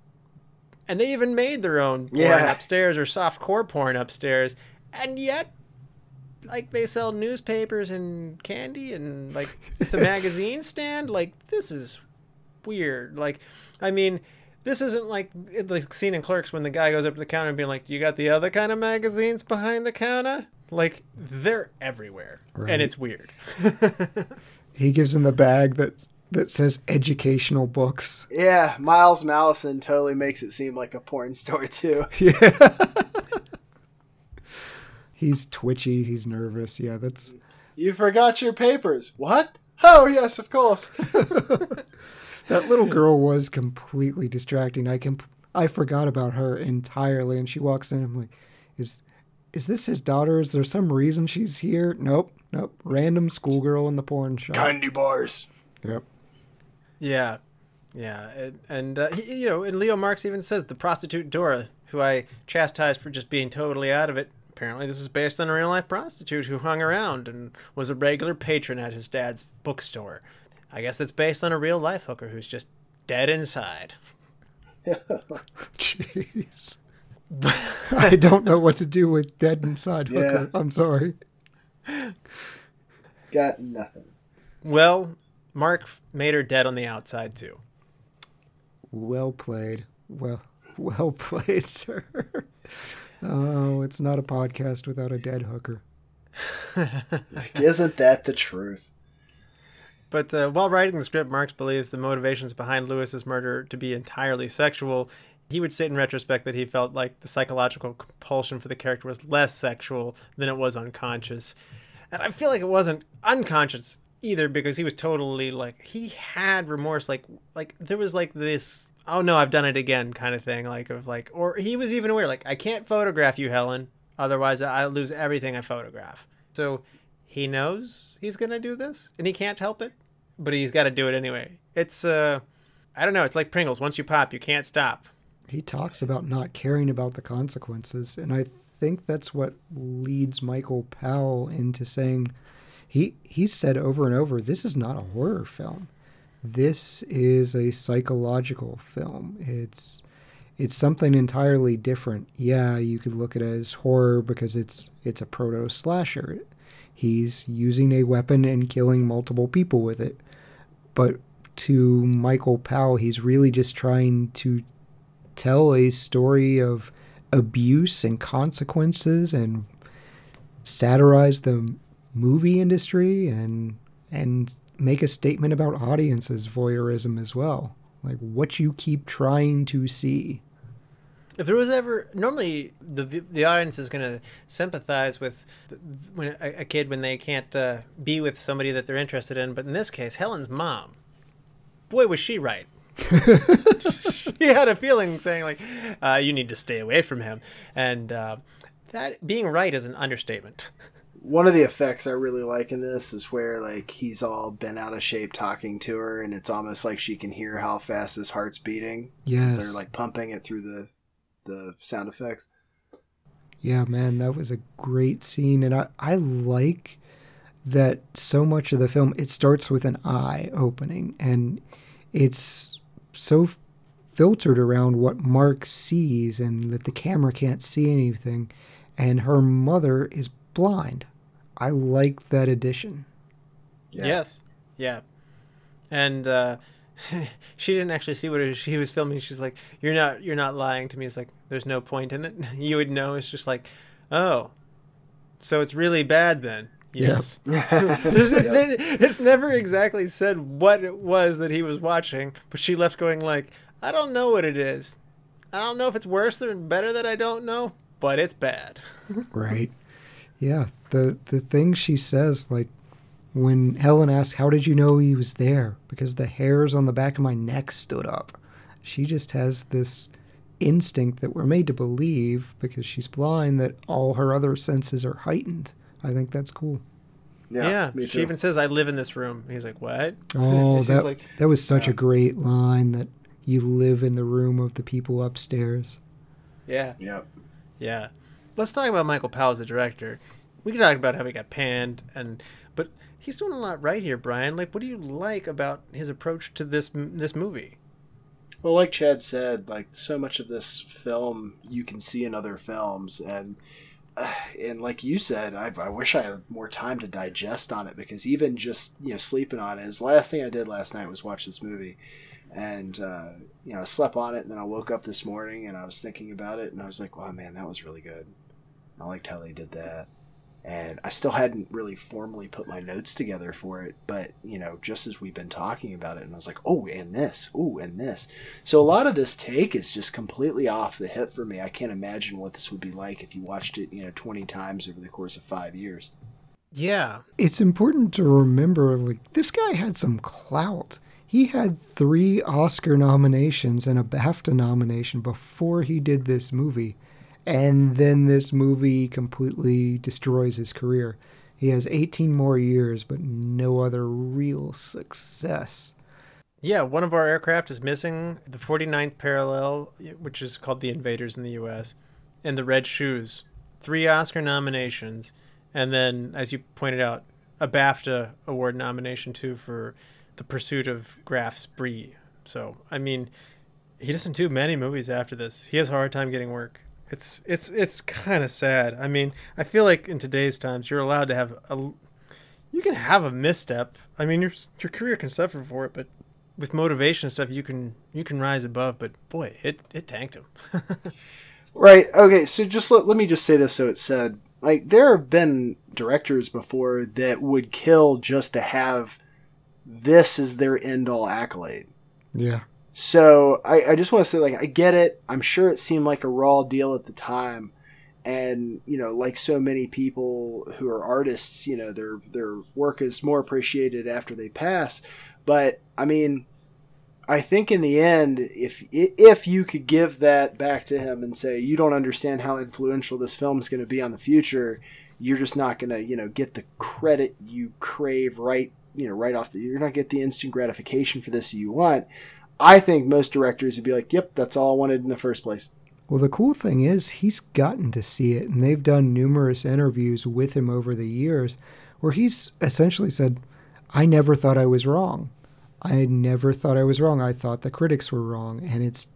and they even made their own porn Yeah. upstairs or soft core porn upstairs. And yet like they sell newspapers and candy and like it's a (laughs) magazine stand? Like this is weird. Like i mean this isn't like the scene in clerks when the guy goes up to the counter and being like you got the other kind of magazines behind the counter? Like they're everywhere. Right. and it's weird. (laughs) He gives him the bag that that says educational books. Yeah, Miles Malleson totally makes it seem like a porn store too. (laughs) Yeah. He's twitchy, he's nervous. Yeah, that's You forgot your papers. What? (laughs) Oh yes, of course. (laughs) That little girl was completely distracting. I can I forgot about her entirely, and she walks in. I'm like, is is this his daughter? Is there some reason she's here? Nope, nope. Random schoolgirl in the porn shop. Candy bars. Yep. Yeah, yeah, and, and uh, he, you know, and Leo Marks even says the prostitute Dora, who I chastised for just being totally out of it. Apparently, this is based on a real life prostitute who hung around and was a regular patron at his dad's bookstore. I guess that's based on a real life hooker who's just dead inside. (laughs) Jeez. (laughs) I don't know what to do with dead inside hooker. I'm sorry. Got nothing. Well, Mark made her dead on the outside too. Well played. Well, (laughs) well played, sir. Oh, it's not a podcast without a dead hooker. (laughs) (laughs) Isn't that the truth? But uh, while writing the script, Marks believes the motivations behind Lewis's murder to be entirely sexual. He would state in retrospect that he felt like the psychological compulsion for the character was less sexual than it was unconscious. And I feel like it wasn't unconscious either because he was totally like he had remorse like like there was like this oh no I've done it again kind of thing like of like or he was even aware like I can't photograph you Helen otherwise I'll lose everything I photograph. So he knows he's to do this and he can't help it but he's got to do it anyway. It's uh, I don't know. It's like Pringles. Once you pop, you can't stop. He talks about not caring about the consequences, and I think that's what leads Michael Powell into saying he said over and over, this is not a horror film. This is a psychological film. It's it's something entirely different. Yeah, you could look at it as horror because it's it's a proto slasher. He's using a weapon and killing multiple people with it. But to Michael Powell, he's really just trying to tell a story of abuse and consequences and satirize the movie industry and and make a statement about audiences voyeurism as well like what you keep trying to see If there was ever normally the the audience is going to sympathize with when a, a kid when they can't uh, be with somebody that they're interested in, but in this case, Helen's mom, boy was she right. (laughs) he had a feeling saying like, uh, "You need to stay away from him," and uh, that being right is an understatement. One of the effects I really like in this is where like he's all bent out of shape talking to her, and it's almost like she can hear how fast his heart's beating. yes they're like pumping it through the the sound effects. yeah man that was a great scene and i i like that so much of the film it starts with an eye opening and it's so filtered around what mark sees and that the camera can't see anything and her mother is blind i like that addition Yeah. Yes, yeah, and uh, (laughs) she didn't actually see what she was filming. She's like, "You're not, you're not lying to me." It's like, "There's no point in it." (laughs) You would know. It's just like, "Oh, so it's really bad then." Yes. (laughs) There's, there- it's never exactly said what it was that he was watching, but she left going like, "I don't know what it is. I don't know if it's worse or better that I don't know, but it's bad." right yeah the the thing she says like when helen asks how did you know he was there because the hairs on the back of my neck stood up she just has this instinct that we're made to believe because she's blind that all her other senses are heightened i think that's cool Yeah, me she even says, "I live in this room." He's like, "What?" (laughs) oh She's that, like, that was such a great line that you live in the room of the people upstairs "Yeah." Yep. Yeah. Let's talk about Michael Powell as a director. We can talk about how he got panned, and but he's doing a lot right here, Brian. Like, what do you like about his approach to this this movie? Well, like Chad said, like so much of this film you can see in other films, and uh, and like you said, I, I wish I had more time to digest on it because even just you know sleeping on it is the last thing I did last night was watch this movie, and uh, you know I slept on it, and then I woke up this morning and I was thinking about it, and I was like, wow, man, that was really good. I liked how they did that. And I still hadn't really formally put my notes together for it, but you know, just as we've been talking about it, and I was like, oh, and this, oh, and this. So a lot of this take is just completely off the hip for me. I can't imagine what this would be like if you watched it, you know, 20 times over the course of five years. Yeah. It's important to remember like this guy had some clout. He had three Oscar nominations and a BAFTA nomination before he did this movie. And then this movie completely destroys his career. He has 18 more years, but no other real success. Yeah, one of our aircraft is missing, the 49th parallel, which is called the Invaders in the US, and the Red Shoes. Three Oscar nominations, and then, as you pointed out, a BAFTA award nomination too for the pursuit of Graf Spee. So, I mean, he doesn't do many movies after this. He has a hard time getting work. It's it's it's kind of sad. I mean, I feel like in today's times you're allowed to have a you can have a misstep. I mean, your your career can suffer for it, but with motivation and stuff, you can you can rise above. But boy, it it tanked him. (laughs) Right. Okay. So just let, let me just say this so it said. Like there have been directors before that would kill just to have this as their end all accolade. Yeah. So I, I just want to say like I get it. I'm sure it seemed like a raw deal at the time. And, you know, like so many people who are artists, you know, their their work is more appreciated after they pass. But I mean, I think in the end, if if you could give that back to him and say you don't understand how influential this film is going to be on the future, you're just not going to you know get the credit you crave right you know right off the you're not get the instant gratification for this you want. I think most directors would be like, "Yep, that's all I wanted in the first place." Well, the cool thing is he's gotten to see it, and they've done numerous interviews with him over the years where he's essentially said, I never thought I was wrong. I never thought I was wrong. I thought the critics were wrong. And it's,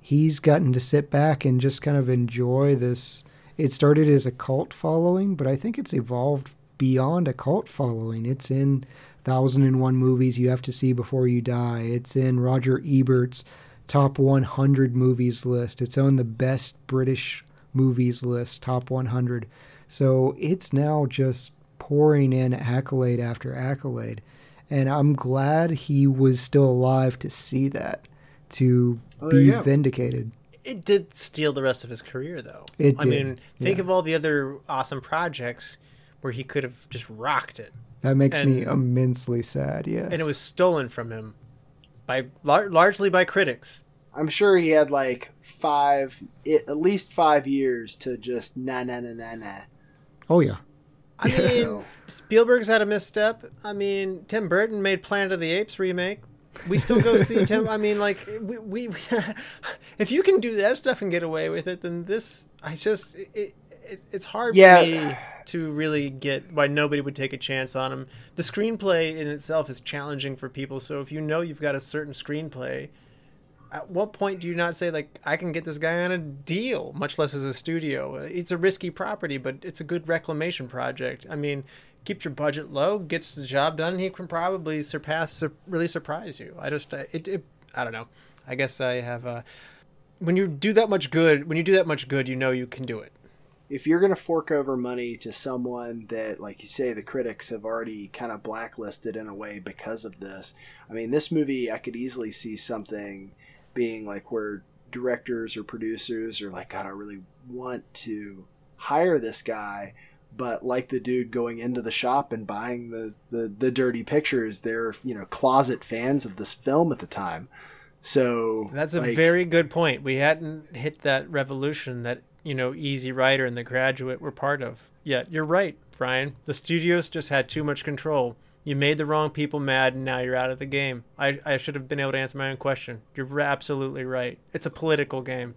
he's gotten to sit back and just kind of enjoy this. It started as a cult following, but I think it's evolved beyond a cult following. It's in 1001 movies you have to see before you die. It's in Roger Ebert's top 100 movies list. It's on the best British movies list, top 100. So it's now just pouring in accolade after accolade. And I'm glad he was still alive to see that, to Oh, be vindicated. it did steal the rest of his career, though. It I did, mean, think yeah. of all the other awesome projects where he could have just rocked it, That makes me immensely sad, yes. and it was stolen from him by lar- largely by critics. I'm sure he had like five, i- at least five years to just na na na na na. Oh, yeah. I (laughs) mean, Spielberg's had a misstep. I mean, Tim Burton made Planet of the Apes remake. We still go see Tim. I mean, like we, we (laughs) if you can do that stuff and get away with it, then this I just it, it it's hard Yeah. To really get why nobody would take a chance on him. The screenplay in itself is challenging for people. So if you know you've got a certain screenplay, at what point do you not say like I can get this guy on a deal, much less as a studio? It's a risky property, but it's a good reclamation project. I mean, keeps your budget low, gets the job done, and he can probably surpass, sur- really surprise you. I just, uh, it, it, I don't know. I guess I have. Uh, when you do that much good, when you do that much good, you know you can do it. If you're going to fork over money to someone that, like you say, the critics have already kind of blacklisted in a way because of this, I mean, this movie, I could easily see something being like where directors or producers are like, God, I really want to hire this guy. But like the dude going into the shop and buying the, the, the dirty pictures, they're, you know, closet fans of this film at the time. So That's a like, very good point. We hadn't hit that revolution that you know Easy Rider and The Graduate were part of. Yet you're right, Brian. The studios just had too much control. You made the wrong people mad, and now you're out of the game. I, I should have been able to answer my own question. You're absolutely right. It's a political game.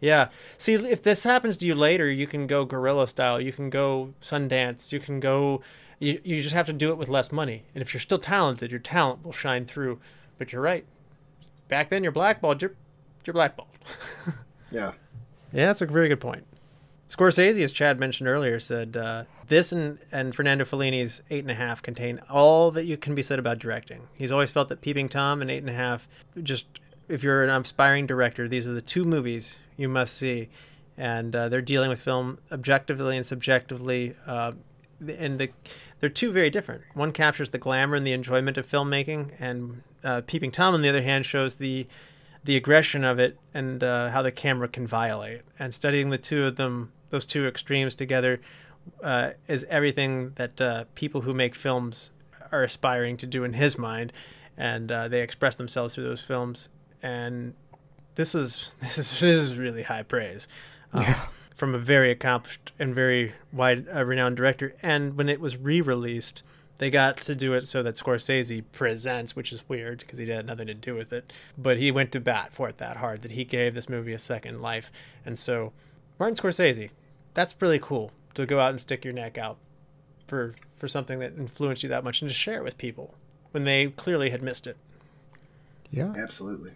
Yeah. See, if this happens to you later, you can go guerrilla style. You can go Sundance. You can go. You, you just have to do it with less money. And if you're still talented, your talent will shine through. But you're right. Back then, you're blackballed. You're you're blackballed. (laughs) yeah. Yeah, that's a very good point. Scorsese, as Chad mentioned earlier, said uh, this and, and Fernando Fellini's Eight and a Half contain all that you can be said about directing. He's always felt that Peeping Tom and Eight and a Half, just if you're an aspiring director, these are the two movies you must see. And uh, they're dealing with film objectively and subjectively. Uh, and the, they're two very different. One captures the glamour and the enjoyment of filmmaking, and uh, Peeping Tom, on the other hand, shows the the aggression of it and uh, how the camera can violate. And studying the two of them, those two extremes together, uh, is everything that uh, people who make films are aspiring to do in his mind, and uh, they express themselves through those films. And this is (laughs) this is this is really high praise. Um, From a very accomplished and very wide uh, renowned director, and when it was re-released, they got to do it so that Scorsese presents, which is weird because he had nothing to do with it. But he went to bat for it that hard that he gave this movie a second life. And so, Martin Scorsese, that's really cool to go out and stick your neck out for for something that influenced you that much and to share it with people when they clearly had missed it. Yeah. Absolutely.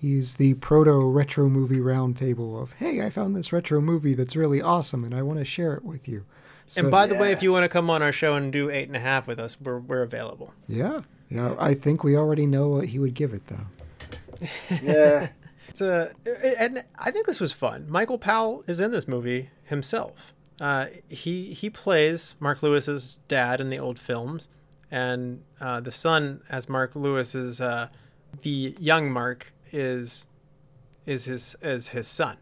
He's the proto retro movie roundtable of, hey, I found this retro movie that's really awesome and I want to share it with you. So, and by the way, if you want to come on our show and do eight and a half with us, we're we're available. yeah, yeah, I think we already know what he would give it though. (laughs) Yeah. It's a, and I think this was fun. Michael Powell is in this movie himself. Uh, he he plays Mark Lewis's dad in the old films, and uh, the son as Mark Lewis's uh, the young Mark is is his is his son,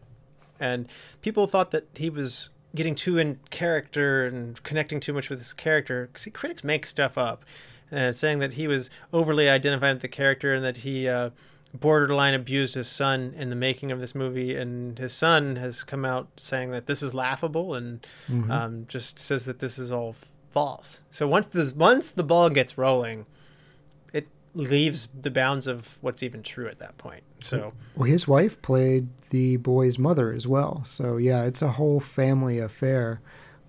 and people thought that he was getting too in character and connecting too much with his character. See, critics make stuff up, and saying that he was overly identified with the character and that he uh, borderline abused his son in the making of this movie. And his son has come out saying that this is laughable and um, just says that this is all false. So once the once the ball gets rolling, leaves the bounds of what's even true at that point. So. Mm-hmm. Well, his wife played the boy's mother as well. So yeah, it's a whole family affair.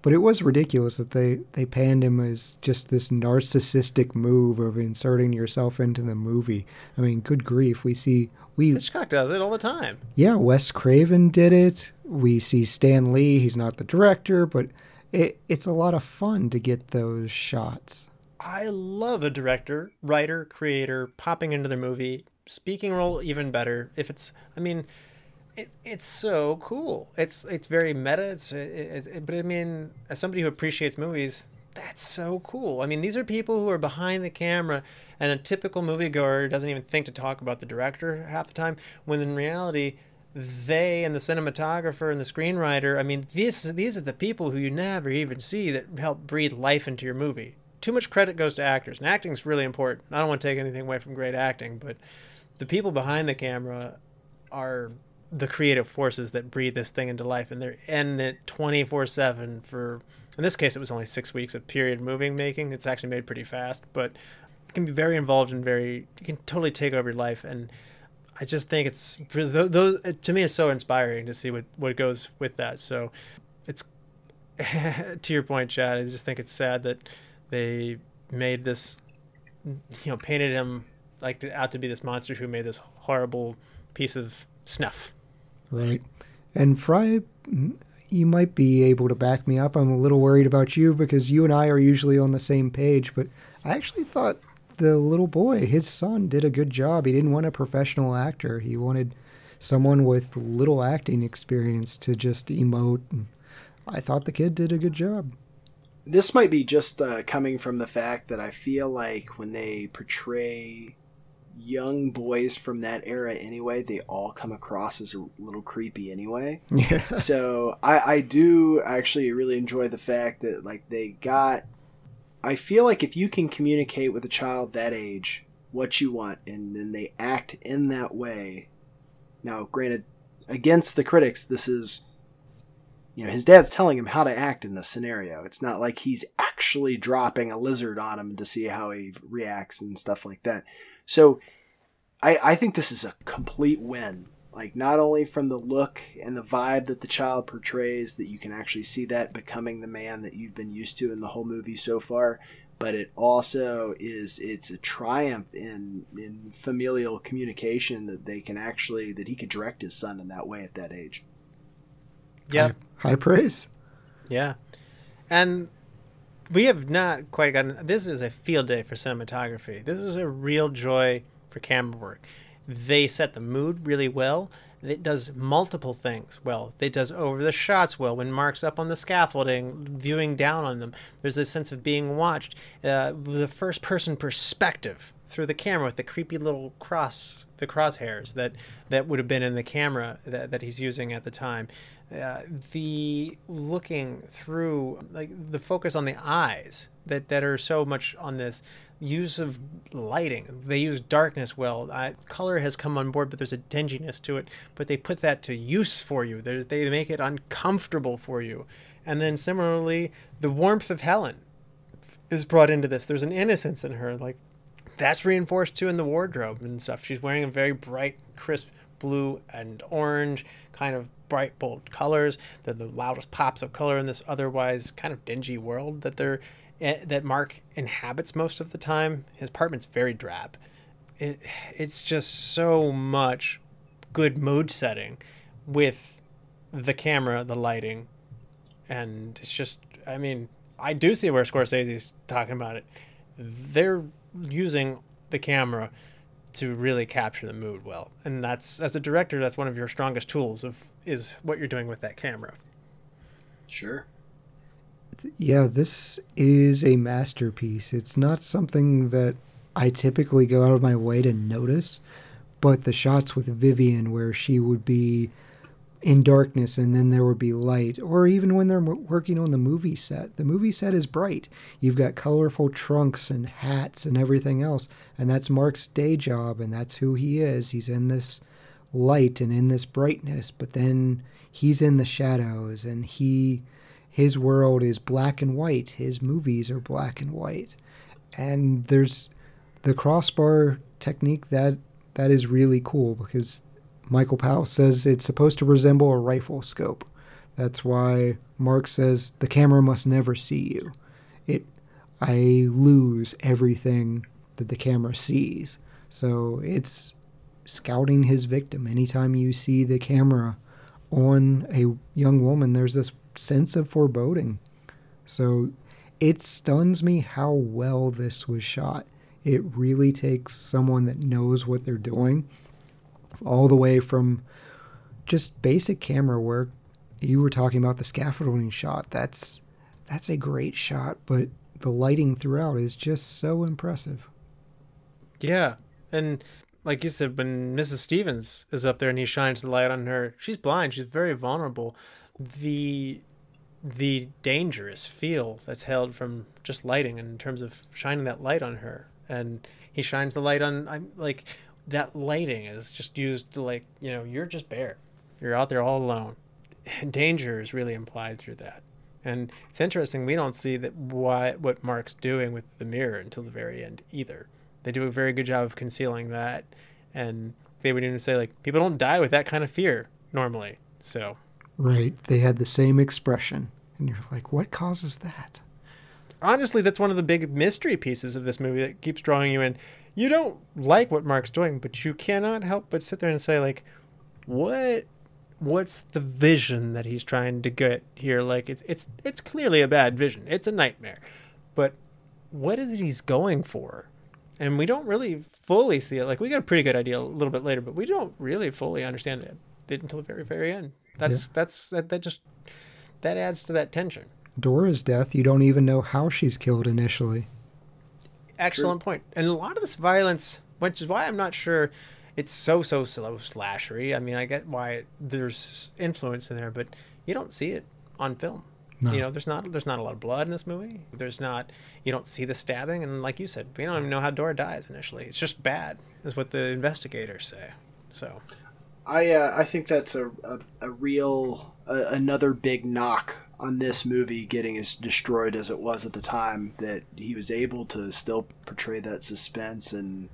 But it was ridiculous that they they panned him as just this narcissistic move of inserting yourself into the movie. I mean, good grief, we see we Hitchcock does it all the time. yeah, Wes Craven did it. We see Stan Lee. He's not the director, but it, it's a lot of fun to get those shots. I love a director, writer, creator popping into their movie, speaking role even better. If it's, I mean, it, it's so cool. It's it's very meta. It's, it, it, but I mean, as somebody who appreciates movies, that's so cool. I mean, these are people who are behind the camera, and a typical moviegoer doesn't even think to talk about the director half the time. When in reality, they and the cinematographer and the screenwriter, I mean, this these are the people who you never even see that help breathe life into your movie. Too much credit goes to actors, and acting's really important. I don't want to take anything away from great acting, but the people behind the camera are the creative forces that breathe this thing into life, and they're in it twenty four seven for. In this case, it was only six weeks of period moving making. It's actually made pretty fast, but it can be very involved and very. You can totally take over your life, and I just think it's those to me it's so inspiring to see what what goes with that. So it's (laughs) to your point, Chad. I just think it's sad that they made this, you know, painted him like out to be this monster who made this horrible piece of snuff. Right. And Fry, you might be able to back me up. I'm a little worried about you because you and I are usually on the same page, but I actually thought the little boy, his son, did a good job. He didn't want a professional actor, he wanted someone with little acting experience to just emote. And I thought the kid did a good job. This might be just uh, coming from the fact that I feel like when they portray young boys from that era anyway, they all come across as a little creepy anyway. (laughs) Yeah. so I, I do actually really enjoy the fact that like they got I feel like if you can communicate with a child that age what you want and then they act in that way now granted against the critics this is you know his dad's telling him how to act in this scenario. It's not like he's actually dropping a lizard on him to see how he reacts and stuff like that. So i i think this is a complete win. Like not only from the look and the vibe that the child portrays that you can actually see that becoming the man that you've been used to in the whole movie so far but it also is it's a triumph in in familial communication that they can actually that he could direct his son in that way at that age Yeah, High praise. yeah, and we have not quite gotten. This is a field day for cinematography. This was a real joy for camera work. They set the mood really well. It does multiple things well. It does over the shots well. When Mark's up on the scaffolding, viewing down on them, there's a sense of being watched. Uh, the first person perspective through the camera with the creepy little cross, the crosshairs that that would have been in the camera that, that he's using at the time. Uh, the looking through, like the focus on the eyes that that are so much on this use of lighting. They use darkness well. I, color has come on board, but there's a dinginess to it. But they put that to use for you. There's, they make it uncomfortable for you. And then similarly, the warmth of Helen is brought into this. There's an innocence in her, like that's reinforced too in the wardrobe and stuff. She's wearing a very bright, crisp blue and orange, kind of bright, bold colors. They're the loudest pops of color in this otherwise kind of dingy world that they're eh, that Mark inhabits most of the time. His apartment's very drab. It it's just so much good mood setting with the camera, the lighting, and it's just I mean I do see where Scorsese's talking about it. They're using the camera to really capture the mood well, and that's as a director, that's one of your strongest tools of is what you're doing with that camera. Sure. Yeah, this is a masterpiece. It's not something that I typically go out of my way to notice, but the shots with Vivian where she would be in darkness and then there would be light. Or even when they're working on the movie set. The movie set is bright. You've got colorful trunks and hats and everything else and that's mark's day job and that's who he is. He's in this light and in this brightness but then he's in the shadows and he his world is black and white. His movies are black and white. And there's the crossbar technique that that is really cool because Michael Powell says it's supposed to resemble a rifle scope. That's why Mark says the camera must never see you. It I lose everything that the camera sees. So it's scouting his victim. Anytime you see the camera on a young woman, there's this sense of foreboding. So it stuns me how well this was shot. It really takes someone that knows what they're doing all the way from just basic camera work. You were talking about the scaffolding shot. That's that's a great shot, but the lighting throughout is just so impressive. Yeah, and like you said, when Mrs. Stevens is up there and he shines the light on her, she's blind. She's very vulnerable. The the dangerous feel that's held from just lighting in terms of shining that light on her, and he shines the light on. I'm like that lighting is just used to like you know you're just bare. You're out there all alone. (laughs) Danger is really implied through that. And it's interesting we don't see that why what mark's doing with the mirror until the very end either. They do a very good job of concealing that and they would even say like people don't die with that kind of fear normally so. Right. They had the same expression and you're like what causes that? Honestly that's one of the big mystery pieces of this movie that keeps drawing you in you don't like what Mark's doing, but you cannot help but sit there and say like, what what's the vision that he's trying to get here? Like it's it's it's clearly a bad vision. It's a nightmare. But what is it he's going for? And we don't really fully see it. Like we got a pretty good idea a little bit later, but we don't really fully understand it, until the very very end. That's yeah. that's that that just that adds to that tension. Dora's death, you don't even know how she's killed initially excellent point. And a lot of this violence, which is why I'm not sure it's so so slow slashery. I mean, I get why there's influence in there, but you don't see it on film. No. You know, there's not there's not a lot of blood in this movie. There's not you don't see the stabbing, and like you said, we don't even know how Dora dies initially. It's just bad, is what the investigators say. So, I uh, I think that's a a, a real uh, another big knock on this movie getting as destroyed as it was at the time that he was able to still portray that suspense and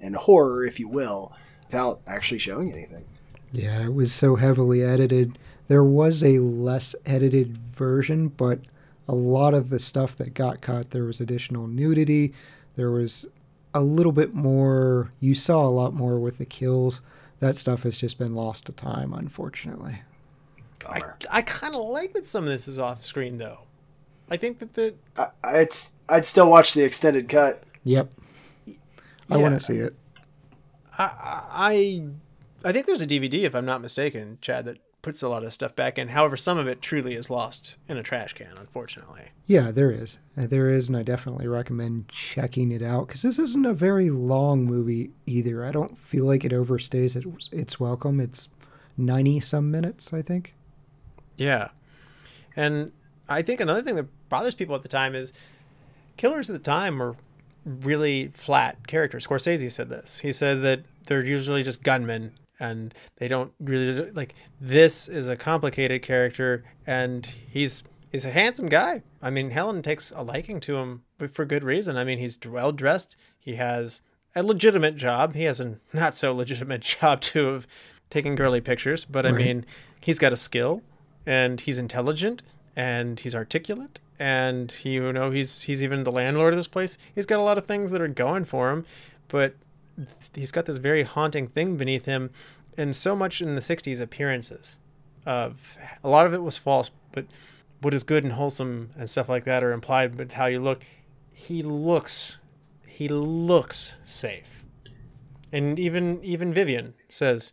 and horror, if you will, without actually showing anything. Yeah, it was so heavily edited. There was a less edited version, but a lot of the stuff that got cut, there was additional nudity. There was a little bit more, you saw a lot more with the kills. That stuff has just been lost to time, unfortunately. I, I kind of like that some of this is off screen though. I think that the I, I'd I'd still watch the extended cut. Yep. I want to see it. I, I I think there's a DVD if I'm not mistaken, Chad, that puts a lot of stuff back in. However, some of it truly is lost in a trash can, unfortunately. Yeah, there is. Uh, There is, and I definitely recommend checking it out because this isn't a very long movie either. I don't feel like it overstays its, its welcome. It's 90 some minutes, I think. Yeah. And I think another thing that bothers people at the time is killers at the time were really flat characters. Scorsese said this. He said that they're usually just gunmen and they don't really like this is a complicated character and he's he's a handsome guy. I mean, Helen takes a liking to him but for good reason. I mean, he's well dressed. He has a legitimate job. He has a not so legitimate (laughs) job too of taking girly pictures, but I Right. mean, he's got a skill and he's intelligent and he's articulate and he you know he's he's even the landlord of this place. He's got a lot of things that are going for him, but he's got this very haunting thing beneath him and so much in the 60s appearances of a lot of it was false but what is good and wholesome and stuff like that are implied with how you look he looks he looks safe and even even vivian says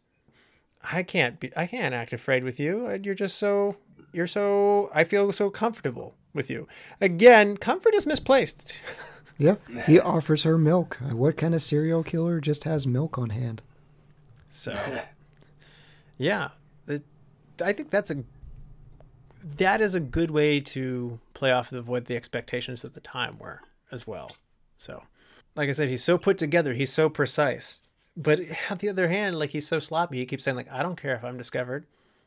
i can't be i can't act afraid with you you're just so you're so i feel so comfortable with you again comfort is misplaced (laughs) Yeah. He offers her milk. Uh, What kind of serial killer just has milk on hand? So, yeah, it, I think that's a that is a good way to play off of what the expectations at the time were as well. So, like I said, he's so put together, he's so precise. But (laughs) on the other hand, like he's so sloppy, he keeps saying like, "I don't care if I'm discovered."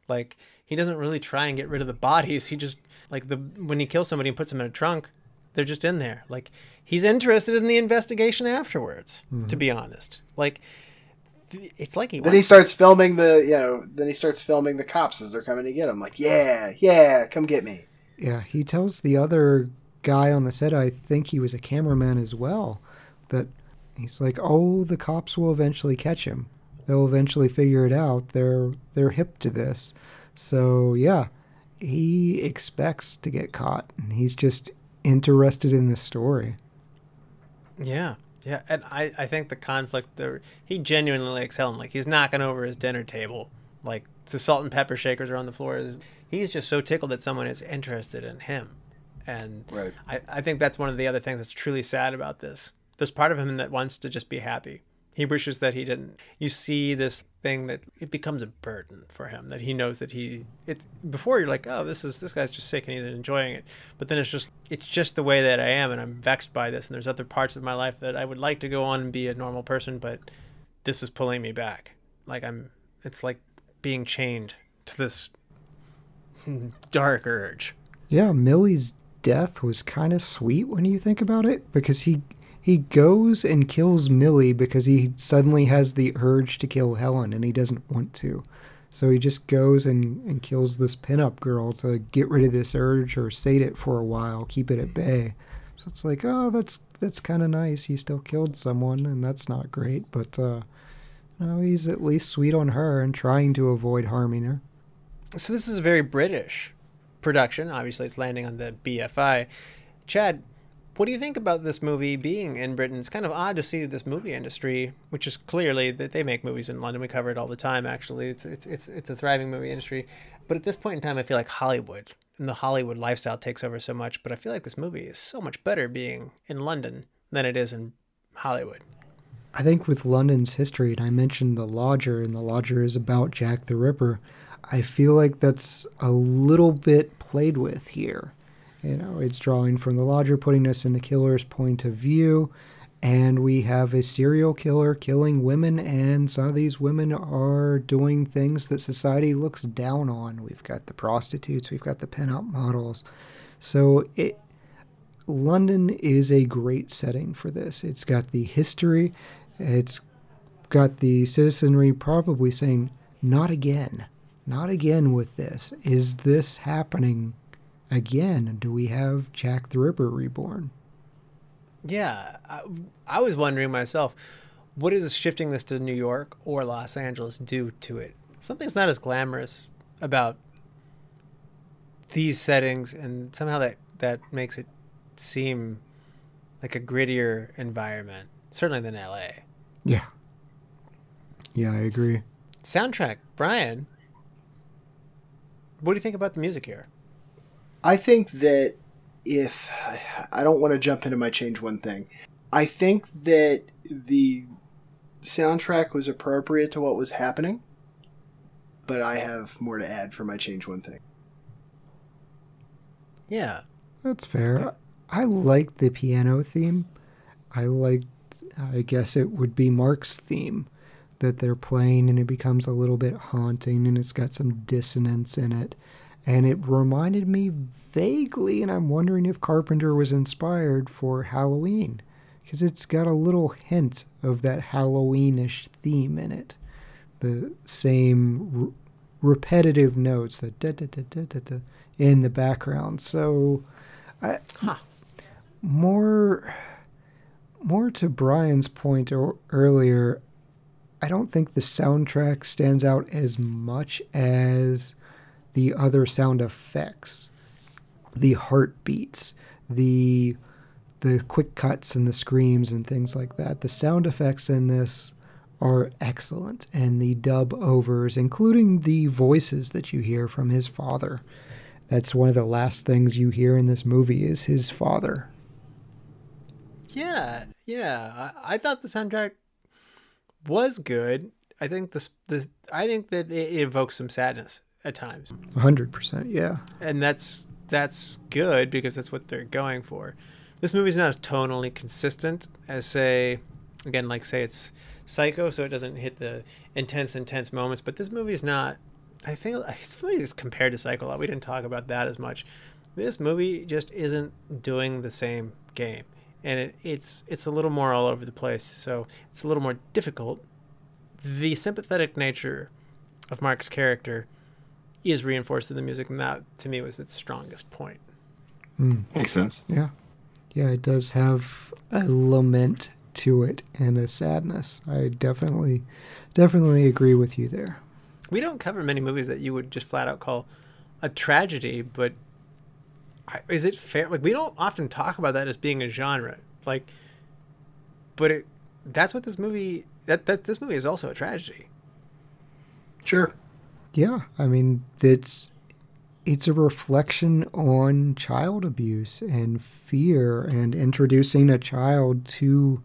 Like he doesn't really try and get rid of the bodies. He just like the when he kills somebody and puts them in a trunk, they're just in there. Like he's interested in the investigation afterwards. To mm-hmm. be honest, like it's like he Then wants he starts filming the, you know, then he starts filming the cops as they're coming to get him. Like, yeah, yeah, come get me. Yeah, he tells the other guy on the set, I think he was a cameraman as well, that he's like, "Oh, the cops will eventually catch him. They'll eventually figure it out. They're they're hip to this." So, yeah, he expects to get caught, and he's just interested in the story. Yeah, yeah, and I, I think the conflict there, he genuinely likes Helen. Like he's knocking over his dinner table, like the salt and pepper shakers are on the floor. He's just so tickled that someone is interested in him, and Right. I, I think that's one of the other things that's truly sad about this. There's part of him that wants to just be happy. He wishes that he didn't. You see this thing that it becomes a burden for him. That he knows that he it before you're like, oh, this is this guy's just sick and he's enjoying it. But then it's just it's just the way that I am, and I'm vexed by this. And there's other parts of my life that I would like to go on and be a normal person, but this is pulling me back. Like I'm, it's like being chained to this (laughs) dark urge. Yeah, Millie's death was kind of sweet when you think about it because he he goes and kills Millie because he suddenly has the urge to kill Helen and he doesn't want to. So he just goes and, and kills this pinup girl to get rid of this urge or sate it for a while, keep it at bay. So it's like, oh, that's that's kind of nice. He still killed someone, and that's not great, but uh, no, he's at least sweet on her and trying to avoid harming her. So this is a very British production. Obviously, it's landing on the BFI. Chad, what do you think about this movie being in Britain? It's kind of odd to see this movie industry, which is clearly that they make movies in London. We cover it all the time. Actually, it's it's it's it's a thriving movie industry. But at this point in time, I feel like Hollywood and the Hollywood lifestyle takes over so much. But I feel like this movie is so much better being in London than it is in Hollywood. I think with London's history, and I mentioned The Lodger, and The Lodger is about Jack the Ripper, I feel like that's a little bit played with here. You know, it's drawing from The Lodger, putting us in the killer's point of view, and we have a serial killer killing women, and some of these women are doing things that society looks down on. We've got the prostitutes, we've got the pinup models. So it London is a great setting for this. It's got the history, it's got the citizenry probably saying, not again, not again with this. Is this happening again? Do we have Jack the Ripper reborn? Yeah, I, I was wondering myself, what does shifting this to New York or Los Angeles do to it? Something's not as glamorous about these settings, and somehow that that makes it seem like a grittier environment, certainly than L.A. Yeah. Yeah, I agree. Soundtrack, Brian. what do you think about the music here? I think that if I don't want to jump into my change one thing, I think that the soundtrack was appropriate to what was happening, but I have more to add for my change one thing. Yeah. That's fair. I liked the piano theme. I liked, I guess it would be Mark's theme that they're playing, and it becomes a little bit haunting and it's got some dissonance in it. And it reminded me vaguely, and I'm wondering if Carpenter was inspired for Halloween because it's got a little hint of that Halloweenish theme in it. The same r- repetitive notes that da da da da da da in the background. So, I, more more to Brian's point or, earlier. I don't think the soundtrack stands out as much as the other sound effects, the heartbeats, the the quick cuts and the screams and things like that. The sound effects in this are excellent, and the dub overs, including the voices that you hear from his father. That's one of the last things you hear in this movie is his father. Yeah, yeah. I, I thought the soundtrack was good. I think this, the I think that it evokes some sadness at times, 100%, yeah. and that's that's good because that's what they're going for. This movie's not as tonally consistent as say, again, like say it's Psycho, so it doesn't hit the intense, intense moments. But this movie's not. I think (laughs) this movie is compared to Psycho a lot. We didn't talk about that as much. This movie just isn't doing the same game, and it, it's it's a little more all over the place. So it's a little more difficult. The sympathetic nature of Mark's character is reinforced in the music, and that to me was its strongest point. Hmm. Makes sense. Yeah. Yeah, it does have a lament to it and a sadness. I definitely definitely agree with you there. We don't cover many movies that you would just flat out call a tragedy, but is it fair? Like we don't often talk about that as being a genre, like, but it that's what this movie that that this movie is also a tragedy. Sure. Yeah, I mean, it's it's a reflection on child abuse and fear and introducing a child to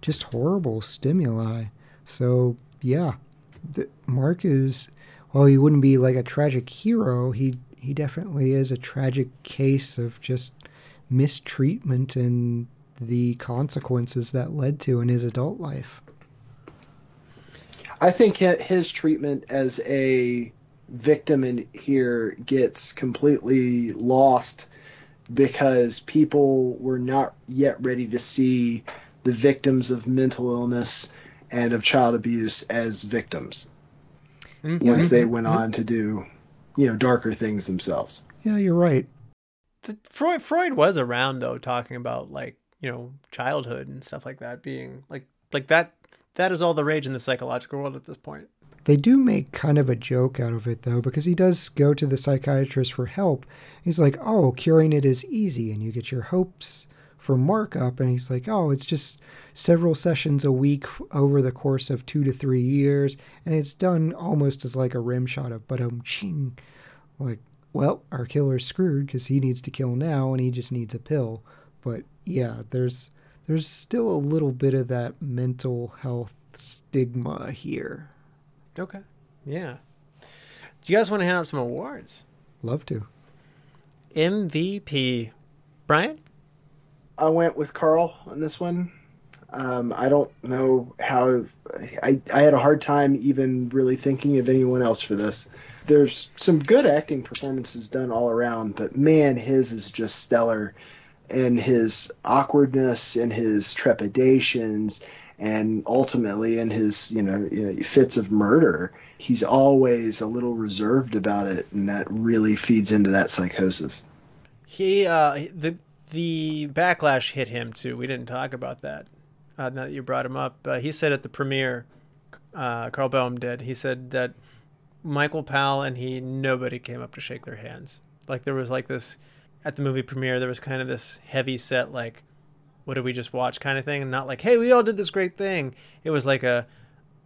just horrible stimuli. So, yeah, the, Mark is well, he wouldn't be like a tragic hero. He he definitely is a tragic case of just mistreatment and the consequences that led to in his adult life. I think his treatment as a victim in here gets completely lost because people were not yet ready to see the victims of mental illness and of child abuse as victims mm-hmm. once they mm-hmm. went on to do you know darker things themselves Yeah, you're right. The, Freud Freud was around though, talking about like you know childhood and stuff like that being like like that. That is all the rage in the psychological world at this point. They do make kind of a joke out of it though, because he does go to the psychiatrist for help. He's like, "Oh, curing it is easy," and you get your hopes for Mark up, and he's like, "Oh, it's just several sessions a week over the course of two to three years, and it's done almost as like a rim shot of but um ching." Like, well, our killer's screwed because he needs to kill now, and he just needs a pill. But yeah, there's there's still a little bit of that mental health stigma here. Okay. Yeah. Do you guys want to hand out some awards? Love to. MVP. Brian? I went with Carl on this one. Um, I don't know how. I, I had a hard time even really thinking of anyone else for this. There's some good acting performances done all around, but man, his is just stellar. And his awkwardness and his trepidations, and ultimately in his you know fits of murder, he's always a little reserved about it, and that really feeds into that psychosis. He uh the the backlash hit him too. We didn't talk about that. Uh, now that you brought him up, uh, he said at the premiere, uh, Carl Boehm did. He said that Michael Powell and he nobody came up to shake their hands. Like there was like this at the movie premiere. There was kind of this heavy set like, what did we just watch kind of thing, and not like, hey, we all did this great thing. It was like a,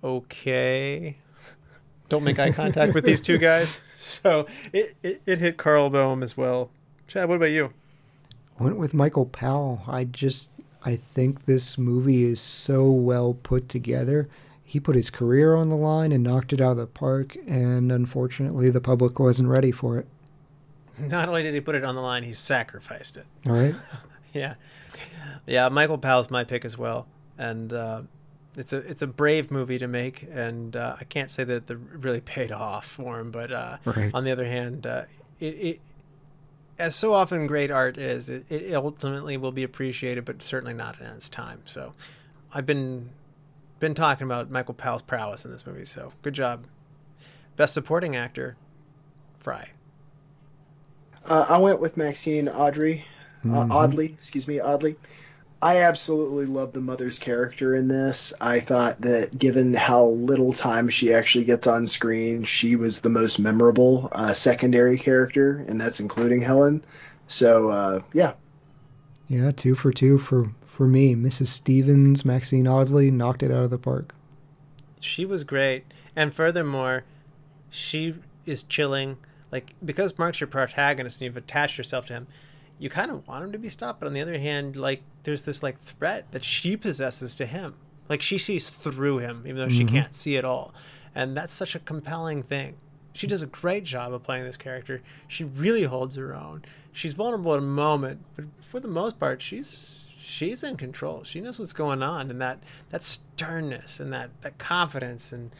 okay, don't make eye (laughs) contact with these two guys. (laughs) So it, it, it hit Carl Boehm as well. Chad, what about you? Went with Michael Powell. I just I think this movie is so well put together. He put his career on the line and knocked it out of the park, and unfortunately, the public wasn't ready for it. (laughs) Not only did he put it on the line, he sacrificed it. All right. (laughs) Yeah, yeah. Michael Powell's my pick as well, and uh, it's a it's a brave movie to make, and uh, I can't say that it really paid off for him. But uh, Right. on the other hand, uh, it, it as so often great art is, it, it ultimately will be appreciated, but certainly not in its time. So, I've been been talking about Michael Powell's prowess in this movie. So, good job. Best supporting actor, Fry. Uh, I went with Maxine Audrey, uh, Audley, excuse me, Audley. I absolutely love the mother's character in this. I thought that given how little time she actually gets on screen, she was the most memorable uh, secondary character, and that's including Helen. So uh, yeah, Yeah, two for two for for me. Mrs. Stevens, Maxine Audley knocked it out of the park. she was great and furthermore she is chilling like because mark's your protagonist and you've attached yourself to him you kind of want him to be stopped. But on the other hand like there's this like threat that she possesses to him. Like she sees through him even though she mm-hmm. can't see at all. And that's such a compelling thing. She does a great job of playing this character. She really holds her own. She's vulnerable at a moment but for the most part she's she's in control. She knows what's going on, and that that sternness and that that confidence, and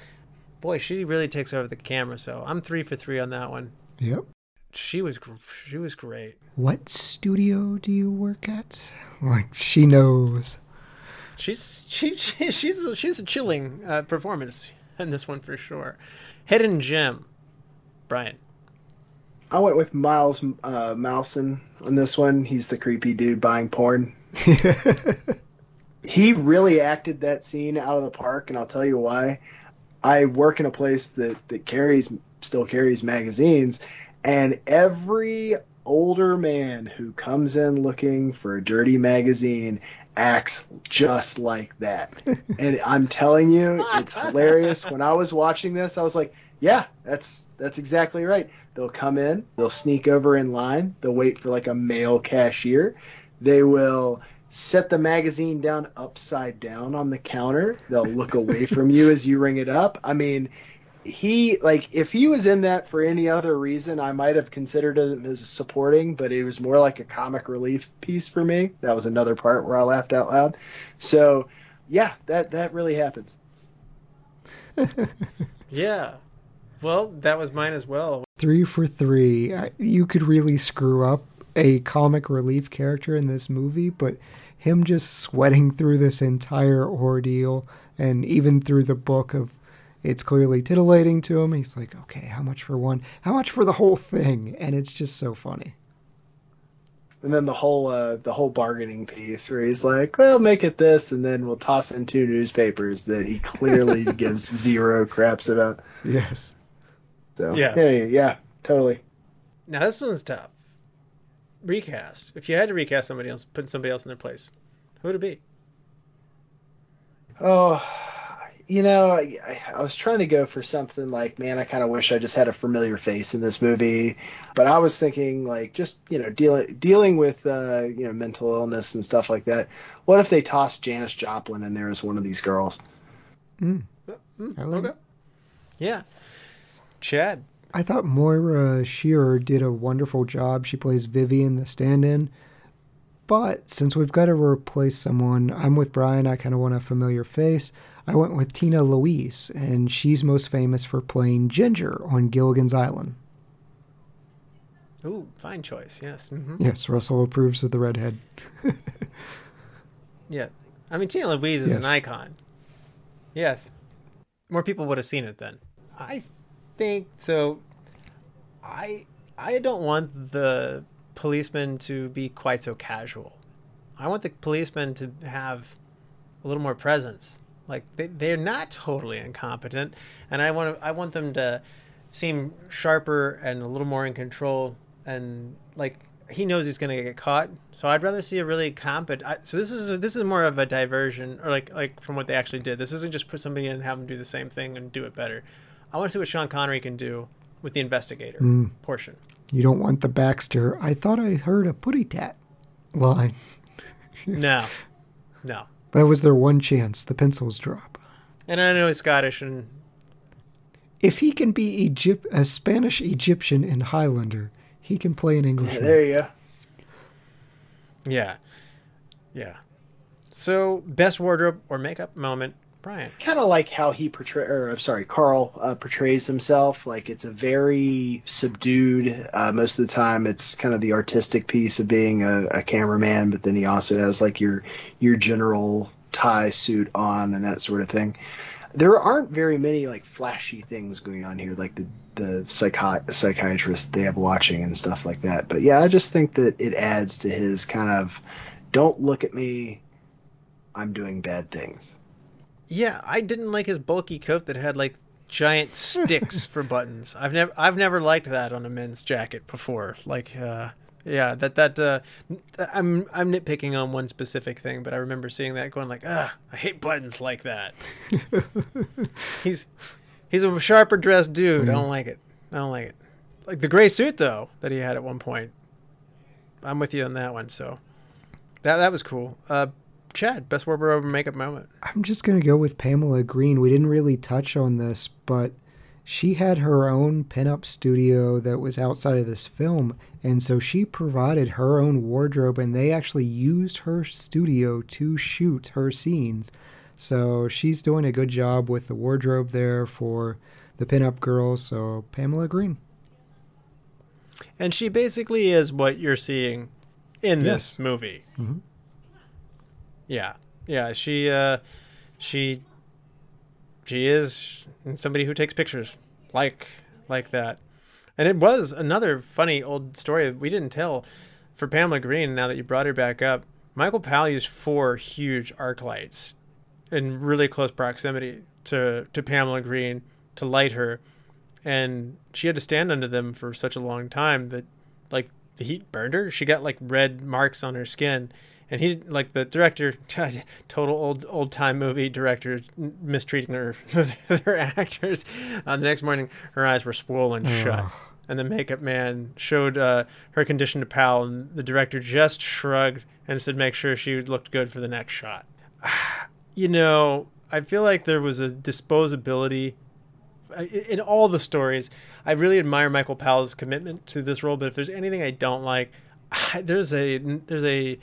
boy, she really takes over the camera. So I'm three for three on that one. Yep. She was she was great. What studio do you work at? Like she knows. She's she, she she's a, she's a chilling uh, performance in this one for sure. Hidden gem, Brian. I went with Miles uh, Mousen on this one. He's the creepy dude buying porn. (laughs) he really acted that scene out of the park, and I'll tell you why. I work in a place that that carries still carries magazines, and every older man who comes in looking for a dirty magazine acts just like that. (laughs) and I'm telling you, it's hilarious. When I was watching this, I was like, yeah, that's that's exactly right. They'll come in, they'll sneak over in line, they'll wait for like a male cashier. They will set the magazine down upside down on the counter. They'll look away from you as you ring it up. I mean, he like if he was in that for any other reason, I might have considered him as supporting, but it was more like a comic relief piece for me. That was another part where I laughed out loud. So, yeah, that that really happens. (laughs) Yeah. Well, that was mine as well. Three for three. You could really screw up a comic relief character in this movie, but him just sweating through this entire ordeal and even through the book of it's clearly titillating to him. He's like, okay, how much for one? How much for the whole thing? And it's just so funny. And then the whole uh, the whole bargaining piece where he's like, "Well, make it this," and then we'll toss in two newspapers that he clearly (laughs) gives zero craps about. Yes. So Yeah. yeah, yeah, yeah, totally. Now this one's tough. Recast. If you had to recast somebody else, put somebody else in their place, who would it be? Oh, you know, I, I- I was trying to go for something like, man, I kind of wish I just had a familiar face in this movie. But I was thinking, like, just you know, dealing dealing with uh, you know mental illness and stuff like that. What if they tossed Janis Joplin in there as one of these girls? I like it. Yeah. Chad. I thought Moira Shearer did a wonderful job. She plays Vivian, the stand in. But since we've got to replace someone, I'm with Brian. I kind of want a familiar face. I went with Tina Louise, and she's most famous for playing Ginger on Gilligan's Island. Ooh, fine choice. Yes. hmm Yes, Russell approves of the redhead. (laughs) Yeah. I mean, Tina Louise is an icon. Yes. More people would have seen it then. I think so. I I don't want the policeman to be quite so casual. I want the policeman to have a little more presence. Like they, they're not totally incompetent, and I want to, I want them to seem sharper and a little more in control. And like he knows he's going to get caught, so I'd rather see a really competent. I, so this is this is more of a diversion, or like like from what they actually did. This isn't just put somebody in and have them do the same thing and do it better. I want to see what Sean Connery can do with the investigator hmm. portion. You don't want the Baxter. I thought I heard a putty tat line. No, (laughs) no. That was their one chance. The pencils drop. And I know he's Scottish, and If he can be Egypt, a Spanish Egyptian and Highlander, he can play an Yeah, Englishman. there you go. yeah, yeah. So, best wardrobe or makeup moment, Brian. kind of like how he portray or I'm sorry, Carl uh, portrays himself. Like it's a very subdued. Uh, most of the time, it's kind of the artistic piece of being a, a cameraman, but then he also has like your your general tie suit on and that sort of thing. There aren't very many like flashy things going on here, like the the psychi- psychiatrist they have watching and stuff like that. But yeah, I just think that it adds to his kind of don't look at me, I'm doing bad things. Yeah, I didn't like his bulky coat that had like giant (laughs) sticks for buttons. I've never I've never liked that on a men's jacket before. Like uh yeah, that that uh I'm I'm nitpicking on one specific thing, but I remember seeing that going like, "Ah, I hate buttons like that." (laughs) he's he's a sharper dressed dude. I don't like it. I don't like it. Like the gray suit though that he had at one point. I'm with you on that one, so that that was cool. Uh Chad, best wardrobe makeup moment. I'm just going to go with Pamela Green. We didn't really touch on this, but she had her own pinup studio that was outside of this film. And so she provided her own wardrobe, and they actually used her studio to shoot her scenes. So she's doing a good job with the wardrobe there for the pinup girls. So Pamela Green. And she basically is what you're seeing in this Yes. movie. Mhm. Yeah, yeah. She, uh, she, she is somebody who takes pictures like like that. And it was another funny old story that we didn't tell for Pamela Green. Now that you brought her back up, Michael Powell used four huge arc lights in really close proximity to to Pamela Green to light her and she had to stand under them for such a long time that like the heat burned her she got like red marks on her skin and he like the director (laughs) total old old time movie director mistreating her (laughs) their actors uh, the next morning her eyes were swollen shut and the makeup man showed uh, her condition to Powell, and the director just shrugged and said, "Make sure she looked good for the next shot." (sighs) you know, I feel like there was a disposability in all the stories. I really admire Michael Powell's commitment to this role, but if there's anything I don't like, (sighs) there's a there's a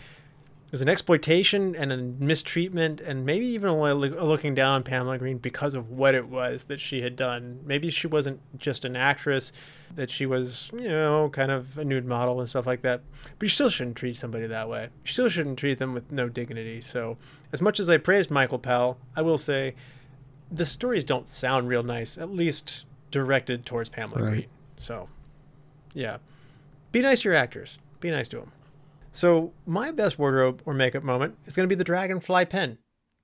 there's an exploitation and a mistreatment and maybe even a looking down on Pamela Green because of what it was that she had done. Maybe she wasn't just an actress, that she was, you know, kind of a nude model and stuff like that. But you still shouldn't treat somebody that way. You still shouldn't treat them with no dignity. So, as much as I praised Michael Powell, I will say the stories don't sound real nice, at least directed towards Pamela Right. Green. So, yeah. Be nice to your actors. Be nice to them. So, my best wardrobe or makeup moment is going to be the dragonfly pen.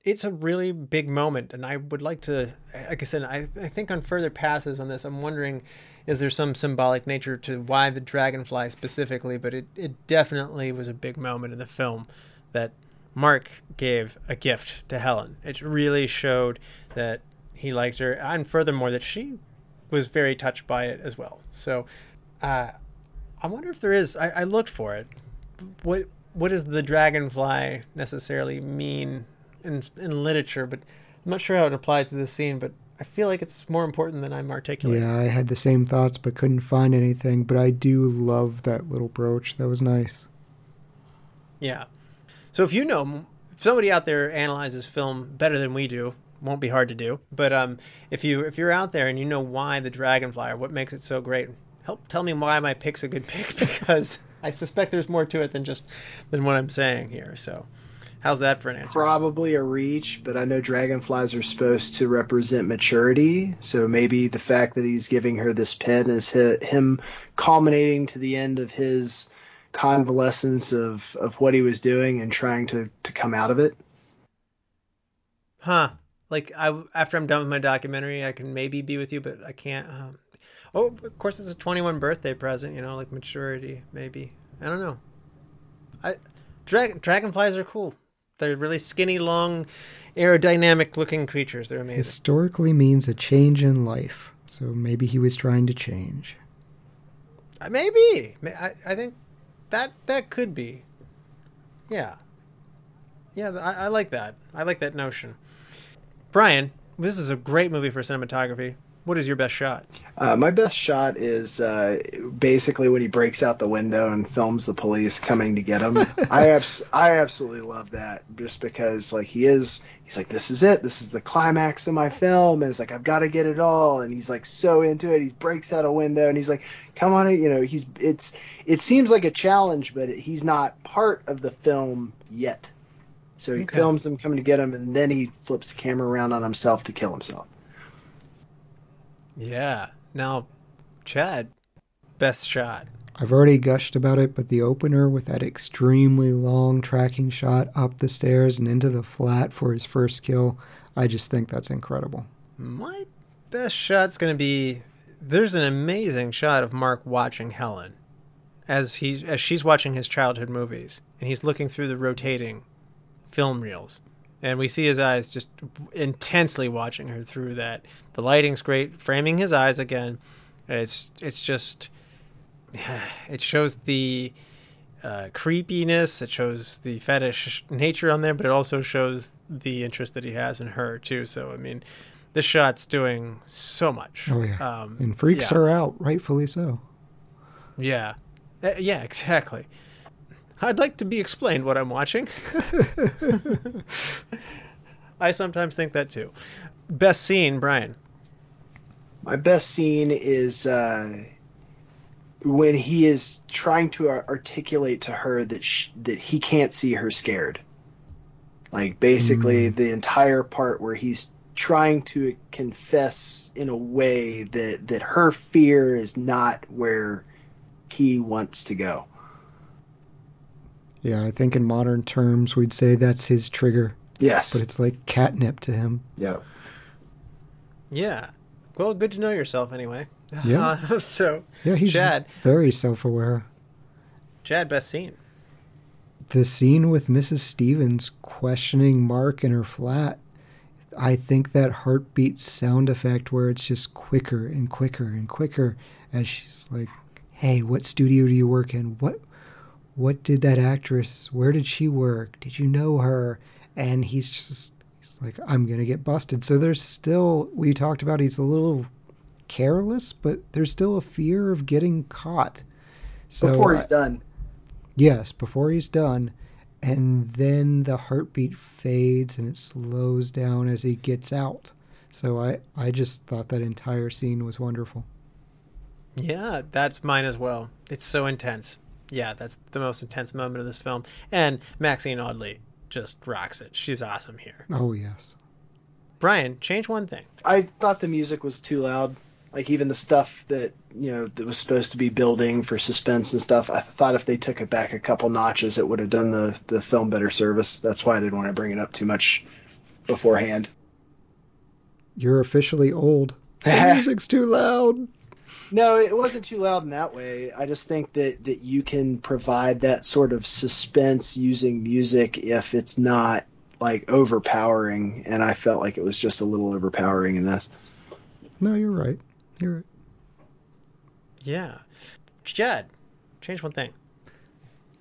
It's a really big moment, and I would like to, like I said, I, I think on further passes on this, I'm wondering is there some symbolic nature to why the dragonfly specifically, but it, it definitely was a big moment in the film that Mark gave a gift to Helen. It really showed that he liked her, and furthermore, that she was very touched by it as well. So, uh, I wonder if there is. I, I looked for it. What what does the dragonfly necessarily mean in in literature? But I'm not sure how it applies to this scene. But I feel like it's more important than I'm articulating. Yeah, I had the same thoughts but couldn't find anything. But I do love that little brooch. That was nice. Yeah. So if you know, if somebody out there analyzes film better than we do, won't be hard to do. But um, if you if you're out there and you know why the dragonfly or what makes it so great, help tell me why my pick's a good pick (laughs) because I suspect there's more to it than just than what I'm saying here. So, how's that for an answer? Probably a reach, but I know dragonflies are supposed to represent maturity. So maybe the fact that he's giving her this pen is hi- him culminating to the end of his convalescence of, of what he was doing and trying to, to come out of it. Huh? Like I after I'm done with my documentary, I can maybe be with you, but I can't. Um, oh, of course, it's a 21 birthday present. You know, like maturity, maybe. I don't know. I drag, dragonflies are cool. They're really skinny, long, aerodynamic looking creatures. They're amazing. Historically means a change in life. So maybe he was trying to change. Uh, Maybe. Ma- I, I think that that could be. Yeah. Yeah, I, I like that. I like that notion. Brian, this is a great movie for cinematography. What is your best shot? Uh, my best shot is uh, basically when he breaks out the window and films the police coming to get him. (laughs) I abs- I absolutely love that just because like he is he's like this is it this is the climax of my film and it's like I've got to get it all and he's like so into it he breaks out a window and he's like come on you know he's it's it seems like a challenge but he's not part of the film yet so he Okay. films them coming to get him and then he flips the camera around on himself to kill himself. Yeah. Now, Chad, best shot. I've already gushed about it, but the opener with that extremely long tracking shot up the stairs and into the flat for his first kill, I just think that's incredible. My best shot's going to be there's an amazing shot of Mark watching Helen as he as she's watching his childhood movies and he's looking through the rotating film reels and we see his eyes just intensely watching her through that. The lighting's great, framing his eyes again. It's it's just (sighs) it shows the uh, creepiness. It shows the fetish nature on there, but it also shows the interest that he has in her too. So I mean, this shot's doing so much. Oh, yeah. Um, And freaks yeah. are out, rightfully so. Yeah, Uh, yeah, exactly. I'd like to be explained what I'm watching. (laughs) I sometimes think that too. Best scene, Brian. My best scene is uh, when he is trying to articulate to her that sh- that he can't see her scared. Like basically the entire part where he's trying to confess in a way that that her fear is not where he wants to go. Yeah, I think in modern terms we'd say that's his trigger, Yes. but it's like catnip to him. yeah. Yeah. Well, good to know yourself anyway. Yeah. Uh, (laughs) so, Yeah, he's Chad, very self aware. Chad, best scene. The scene with Mrs. Stevens questioning Mark in her flat, I think that heartbeat sound effect where it's just quicker and quicker and quicker as she's like, "Hey, what studio do you work in? What what did that actress? Where did she work? Did you know her?" And he's just he's like, "I'm going to get busted." So there's still we talked about he's a little careless, but there's still a fear of getting caught. So Before he's done. Yes, before he's done. And then the heartbeat fades and it slows down as he gets out. So I, I just thought that entire scene was wonderful. Yeah, that's mine as well. It's so intense. Yeah, that's the most intense moment of this film. And Maxine Audley just rocks it. She's awesome here. Oh, yes. Brian, change one thing. I thought the music was too loud. Like even the stuff that you know that was supposed to be building for suspense and stuff. I thought if they took it back a couple notches, it would have done the the film better service. That's why I didn't want to bring it up too much beforehand. You're officially old. The (laughs) music's too loud. No, it wasn't too loud in that way. I just think that that you can provide that sort of suspense using music if it's not like overpowering. And I felt like it was just a little overpowering in this. No, you're right. You're right. Yeah. Chad, change one thing.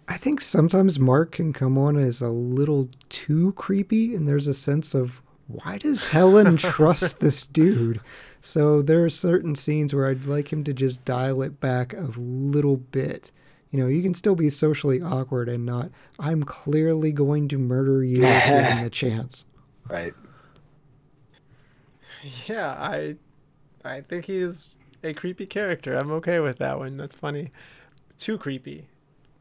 I think sometimes Mark can come on as a little too creepy, and there's a sense of why does Helen (laughs) trust this dude? So there are certain scenes where I'd like him to just dial it back a little bit. You know, you can still be socially awkward and not, I'm clearly going to murder you if given the (laughs) chance. Right. Yeah, I I think he's a creepy character. I'm okay with that one. That's funny. Too creepy.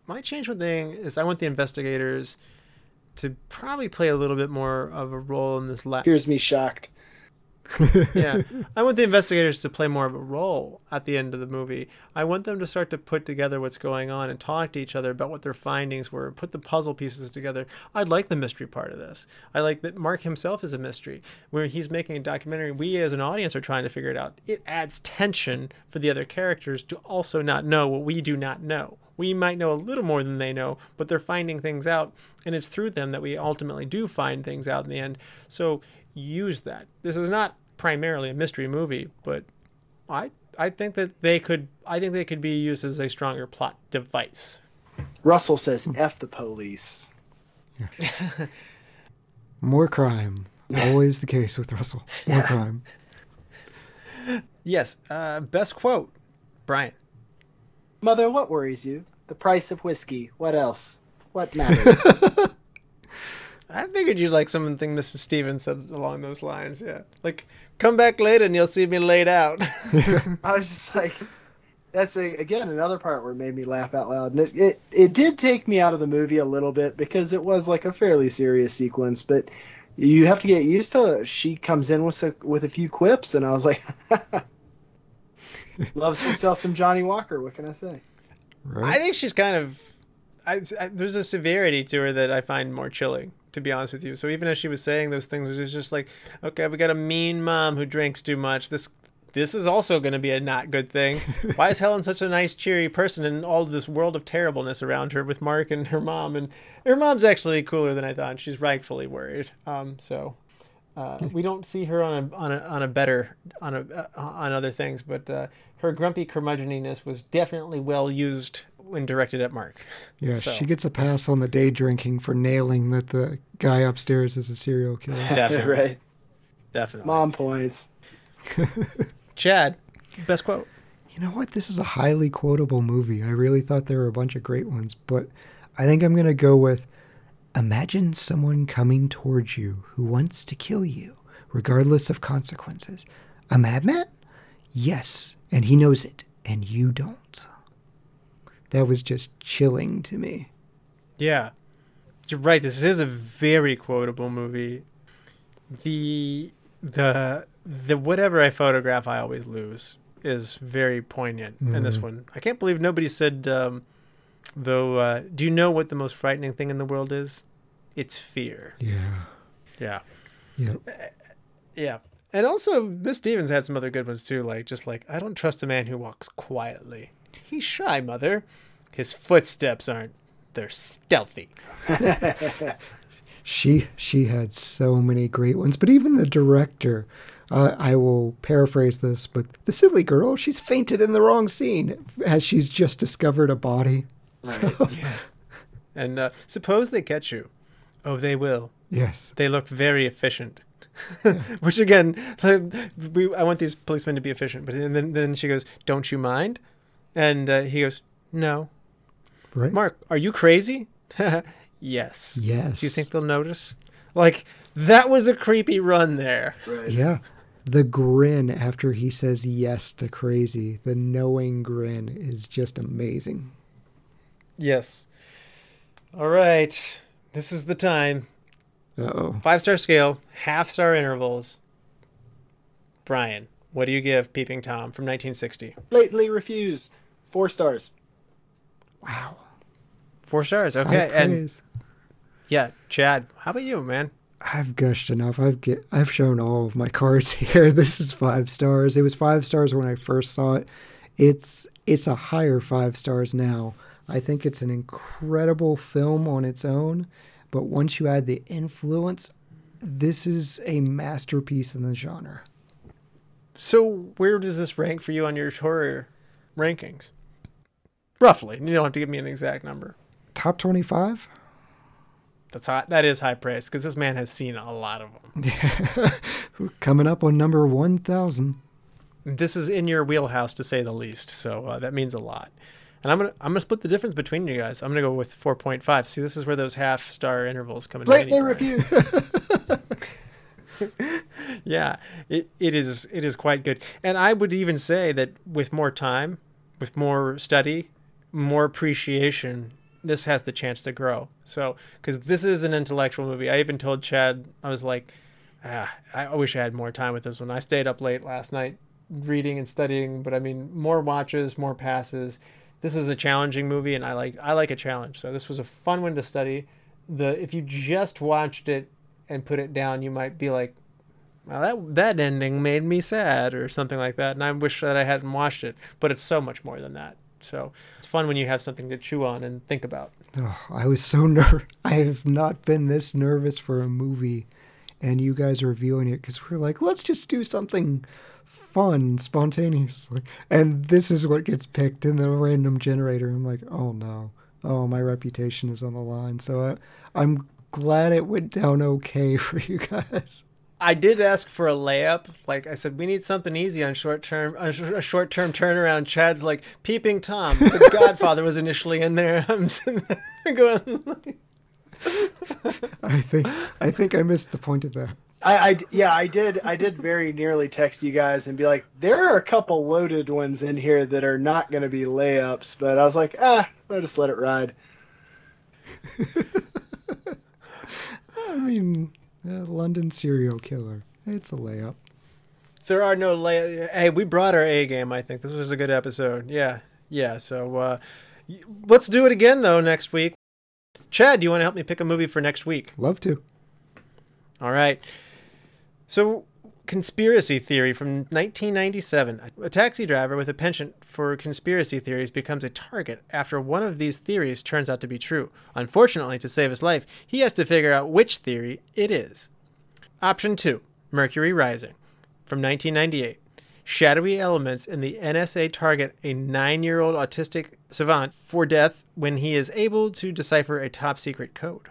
My change one thing is I want the investigators to probably play a little bit more of a role in this last Here's me shocked. (laughs) yeah. (laughs) I want the investigators to play more of a role at the end of the movie. I want them to start to put together what's going on and talk to each other about what their findings were, put the puzzle pieces together. I'd like the mystery part of this. I like that Mark himself is a mystery. Where he's making a documentary, we as an audience are trying to figure it out. It adds tension for the other characters to also not know what we do not know. We might know a little more than they know, but they're finding things out, and it's through them that we ultimately do find things out in the end. So use that. This is not primarily a mystery movie, but I I think that they could I think they could be used as a stronger plot device. Russell says, "F the police." Yeah. (laughs) More crime. Always the case with Russell. More Yeah. crime. Yes. Uh, best quote, Brian. Mother, what worries you? The price of whiskey. What else? What matters? (laughs) I figured you'd like something Mrs. Stevens said along those lines. Yeah, like come back later and you'll see me laid out. (laughs) (laughs) I was just like, that's a, again another part where it made me laugh out loud, and it, it it did take me out of the movie a little bit because it was like a fairly serious sequence, but you have to get used to. It. She comes in with a with a few quips, and I was like, (laughs) loves himself some Johnnie Walker. What can I say? Right? I think she's kind of. I, I, there's a severity to her that I find more chilling, to be honest with you. So even as she was saying those things, it was just like, okay, we got a mean mom who drinks too much. This this is also going to be a not good thing. (laughs) Why is Helen such a nice, cheery person in all this world of terribleness around her with Mark and her mom? And her mom's actually cooler than I thought. She's rightfully worried. Um, so uh, we don't see her on a on a on a better on a uh, on other things, but uh, her grumpy curmudgeoniness was definitely well used when directed at Mark. yeah, so- she gets a pass on the day drinking for nailing that the guy upstairs is a serial killer. (laughs) Definitely, (laughs) right. definitely. Mom points. (laughs) Chad, best quote. You know what? This is a highly quotable movie. I really thought there were a bunch of great ones, but I think I'm going to go with Imagine someone coming towards you who wants to kill you, regardless of consequences. A madman? Yes, and he knows it, and you don't. That was just chilling to me. Yeah, you're right. This is a very quotable movie. The the the whatever I photograph, I always lose is very poignant in this one. I can't believe nobody said. Um, though, uh, do you know what the most frightening thing in the world is? It's fear. Yeah. Yeah. Yep. Yeah. And also, Miss Stevens had some other good ones too, like just like I don't trust a man who walks quietly. He's shy, mother. His footsteps aren't. They're stealthy. (laughs) She she had so many great ones, but even the director. Uh, I will paraphrase this, but the silly girl, she's fainted in the wrong scene as she's just discovered a body. Right. (laughs) And uh, suppose they catch you. Oh, they will. Yes. They look very efficient. (laughs) Which again, we, I want these policemen to be efficient. But and then then she goes, "Don't you mind?" And uh, he goes, "No." Right? Mark, are you crazy? (laughs) yes. Yes. Do you think they'll notice? Like that was a creepy run there. Right. Yeah. The grin after he says yes to crazy, the knowing grin is just amazing. Yes. All right. This is the time. Uh oh. Five star scale, half star intervals. Brian, what do you give Peeping Tom from 1960? Blatantly refuse. Four stars. Wow. Four stars. Okay. And yeah, Chad, how about you, man? I've gushed enough. I've get I've shown all of my (laughs) cards here. This is five stars. It was five stars when I first saw it. It's it's a higher five stars now. I think it's an incredible film on its own, but once you add the influence, this is a masterpiece in the genre. So, where does this rank for you on your horror rankings? Roughly. You don't have to give me an exact number. Top 25? That's high. That is high praise because this man has seen a lot of them. (laughs) Coming up on number 1000. This is in your wheelhouse to say the least. So uh, that means a lot. And I'm gonna I'm gonna split the difference between you guys. I'm gonna go with 4.5. See, this is where those half star intervals come in. handy, Blatantly Brian. refuse. (laughs) yeah, it, it is it is quite good. And I would even say that with more time, with more study, more appreciation, this has the chance to grow. So, because this is an intellectual movie. I even told Chad, I was like, ah, I wish I had more time with this one. I stayed up late last night reading and studying, but I mean, more watches, more passes. This is a challenging movie, and I like I like a challenge. So this was a fun one to study. The if you just watched it and put it down, you might be like, well, that that ending made me sad or something like that, and I wish that I hadn't watched it. But it's so much more than that. So fun when you have something to chew on and think about. Oh, I was so (laughs) nervous. I have not been this nervous for a movie, and you guys are reviewing it because we're like, let's just do something fun spontaneously. And this is what gets picked in the random generator. I'm like, oh no. Oh, my reputation is on the line. So I, I'm glad it went down okay (laughs) for you guys. I did ask for a layup. Like I said, we need something easy on short term, a short term turnaround. Chad's like peeping Tom. The (laughs) Godfather was initially in there. (laughs) I'm sitting there going. (laughs) I think I think I missed the point of that. I, I yeah I did I did very nearly text you guys and be like there are a couple loaded ones in here that are not going to be layups but I was like ah I'll just let it ride. I mean, uh, London serial killer. It's a layup. There are no lay. Hey, we brought our A game. I think this was a good episode. Yeah, yeah. So uh, let's do it again though next week. Chad, do you want to help me pick a movie for next week? Love to. All right. So, conspiracy theory from 1997. A taxi driver with a penchant for conspiracy theories becomes a target after one of these theories turns out to be true. Unfortunately, to save his life, he has to figure out which theory it is. Option 2 Mercury Rising from 1998. Shadowy elements in the NSA target a nine year old autistic savant for death when he is able to decipher a top secret code.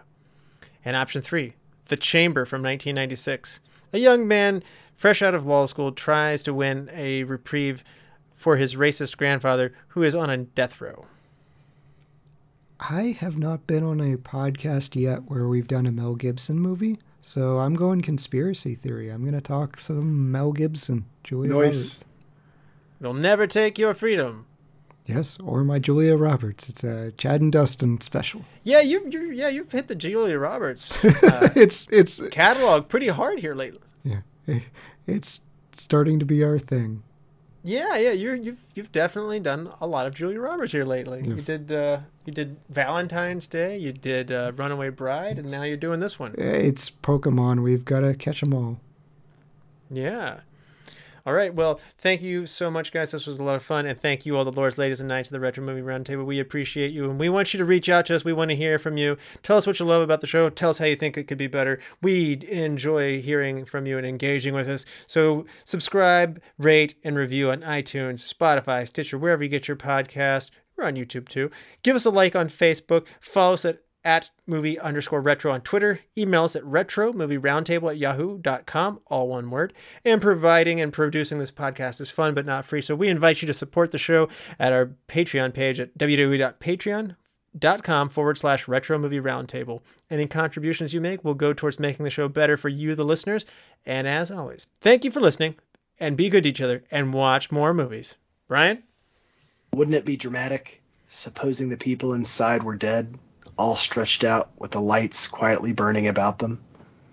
And option 3 The Chamber from 1996. A young man fresh out of law school tries to win a reprieve for his racist grandfather who is on a death row. I have not been on a podcast yet where we've done a Mel Gibson movie. So I'm going conspiracy theory. I'm going to talk some Mel Gibson, Julia Noise. Roberts. They'll never take your freedom. Yes, or my Julia Roberts. It's a Chad and Dustin special. Yeah, you you yeah you've hit the Julia Roberts (laughs) uh, it's it's catalog pretty hard here lately. yeah, it's starting to be our thing. Yeah, yeah, you're you've you've definitely done a lot of Julia Roberts here lately. You did uh, you did Valentine's Day, you did uh, Runaway Bride, and now you're doing this one. It's Pokemon. We've got to catch them all. Yeah. All right. Well, thank you so much, guys. This was a lot of fun, and thank you all the lords, ladies, and knights of the Retro Movie Roundtable. We appreciate you, and we want you to reach out to us. We want to hear from you. Tell us what you love about the show. Tell us how you think it could be better. We enjoy hearing from you and engaging with us. So subscribe, rate, and review on iTunes, Spotify, Stitcher, wherever you get your podcast. We're on YouTube too. Give us a like on Facebook. Follow us at at movie underscore retro on Twitter. Email us at retro movie roundtable at yahoo.com, all one word. And providing and producing this podcast is fun but not free. So we invite you to support the show at our Patreon page at www.patreon.com forward slash retro movie roundtable. Any contributions you make will go towards making the show better for you, the listeners. And as always, thank you for listening and be good to each other and watch more movies. Brian? Wouldn't it be dramatic, supposing the people inside were dead, all stretched out with the lights quietly burning about them?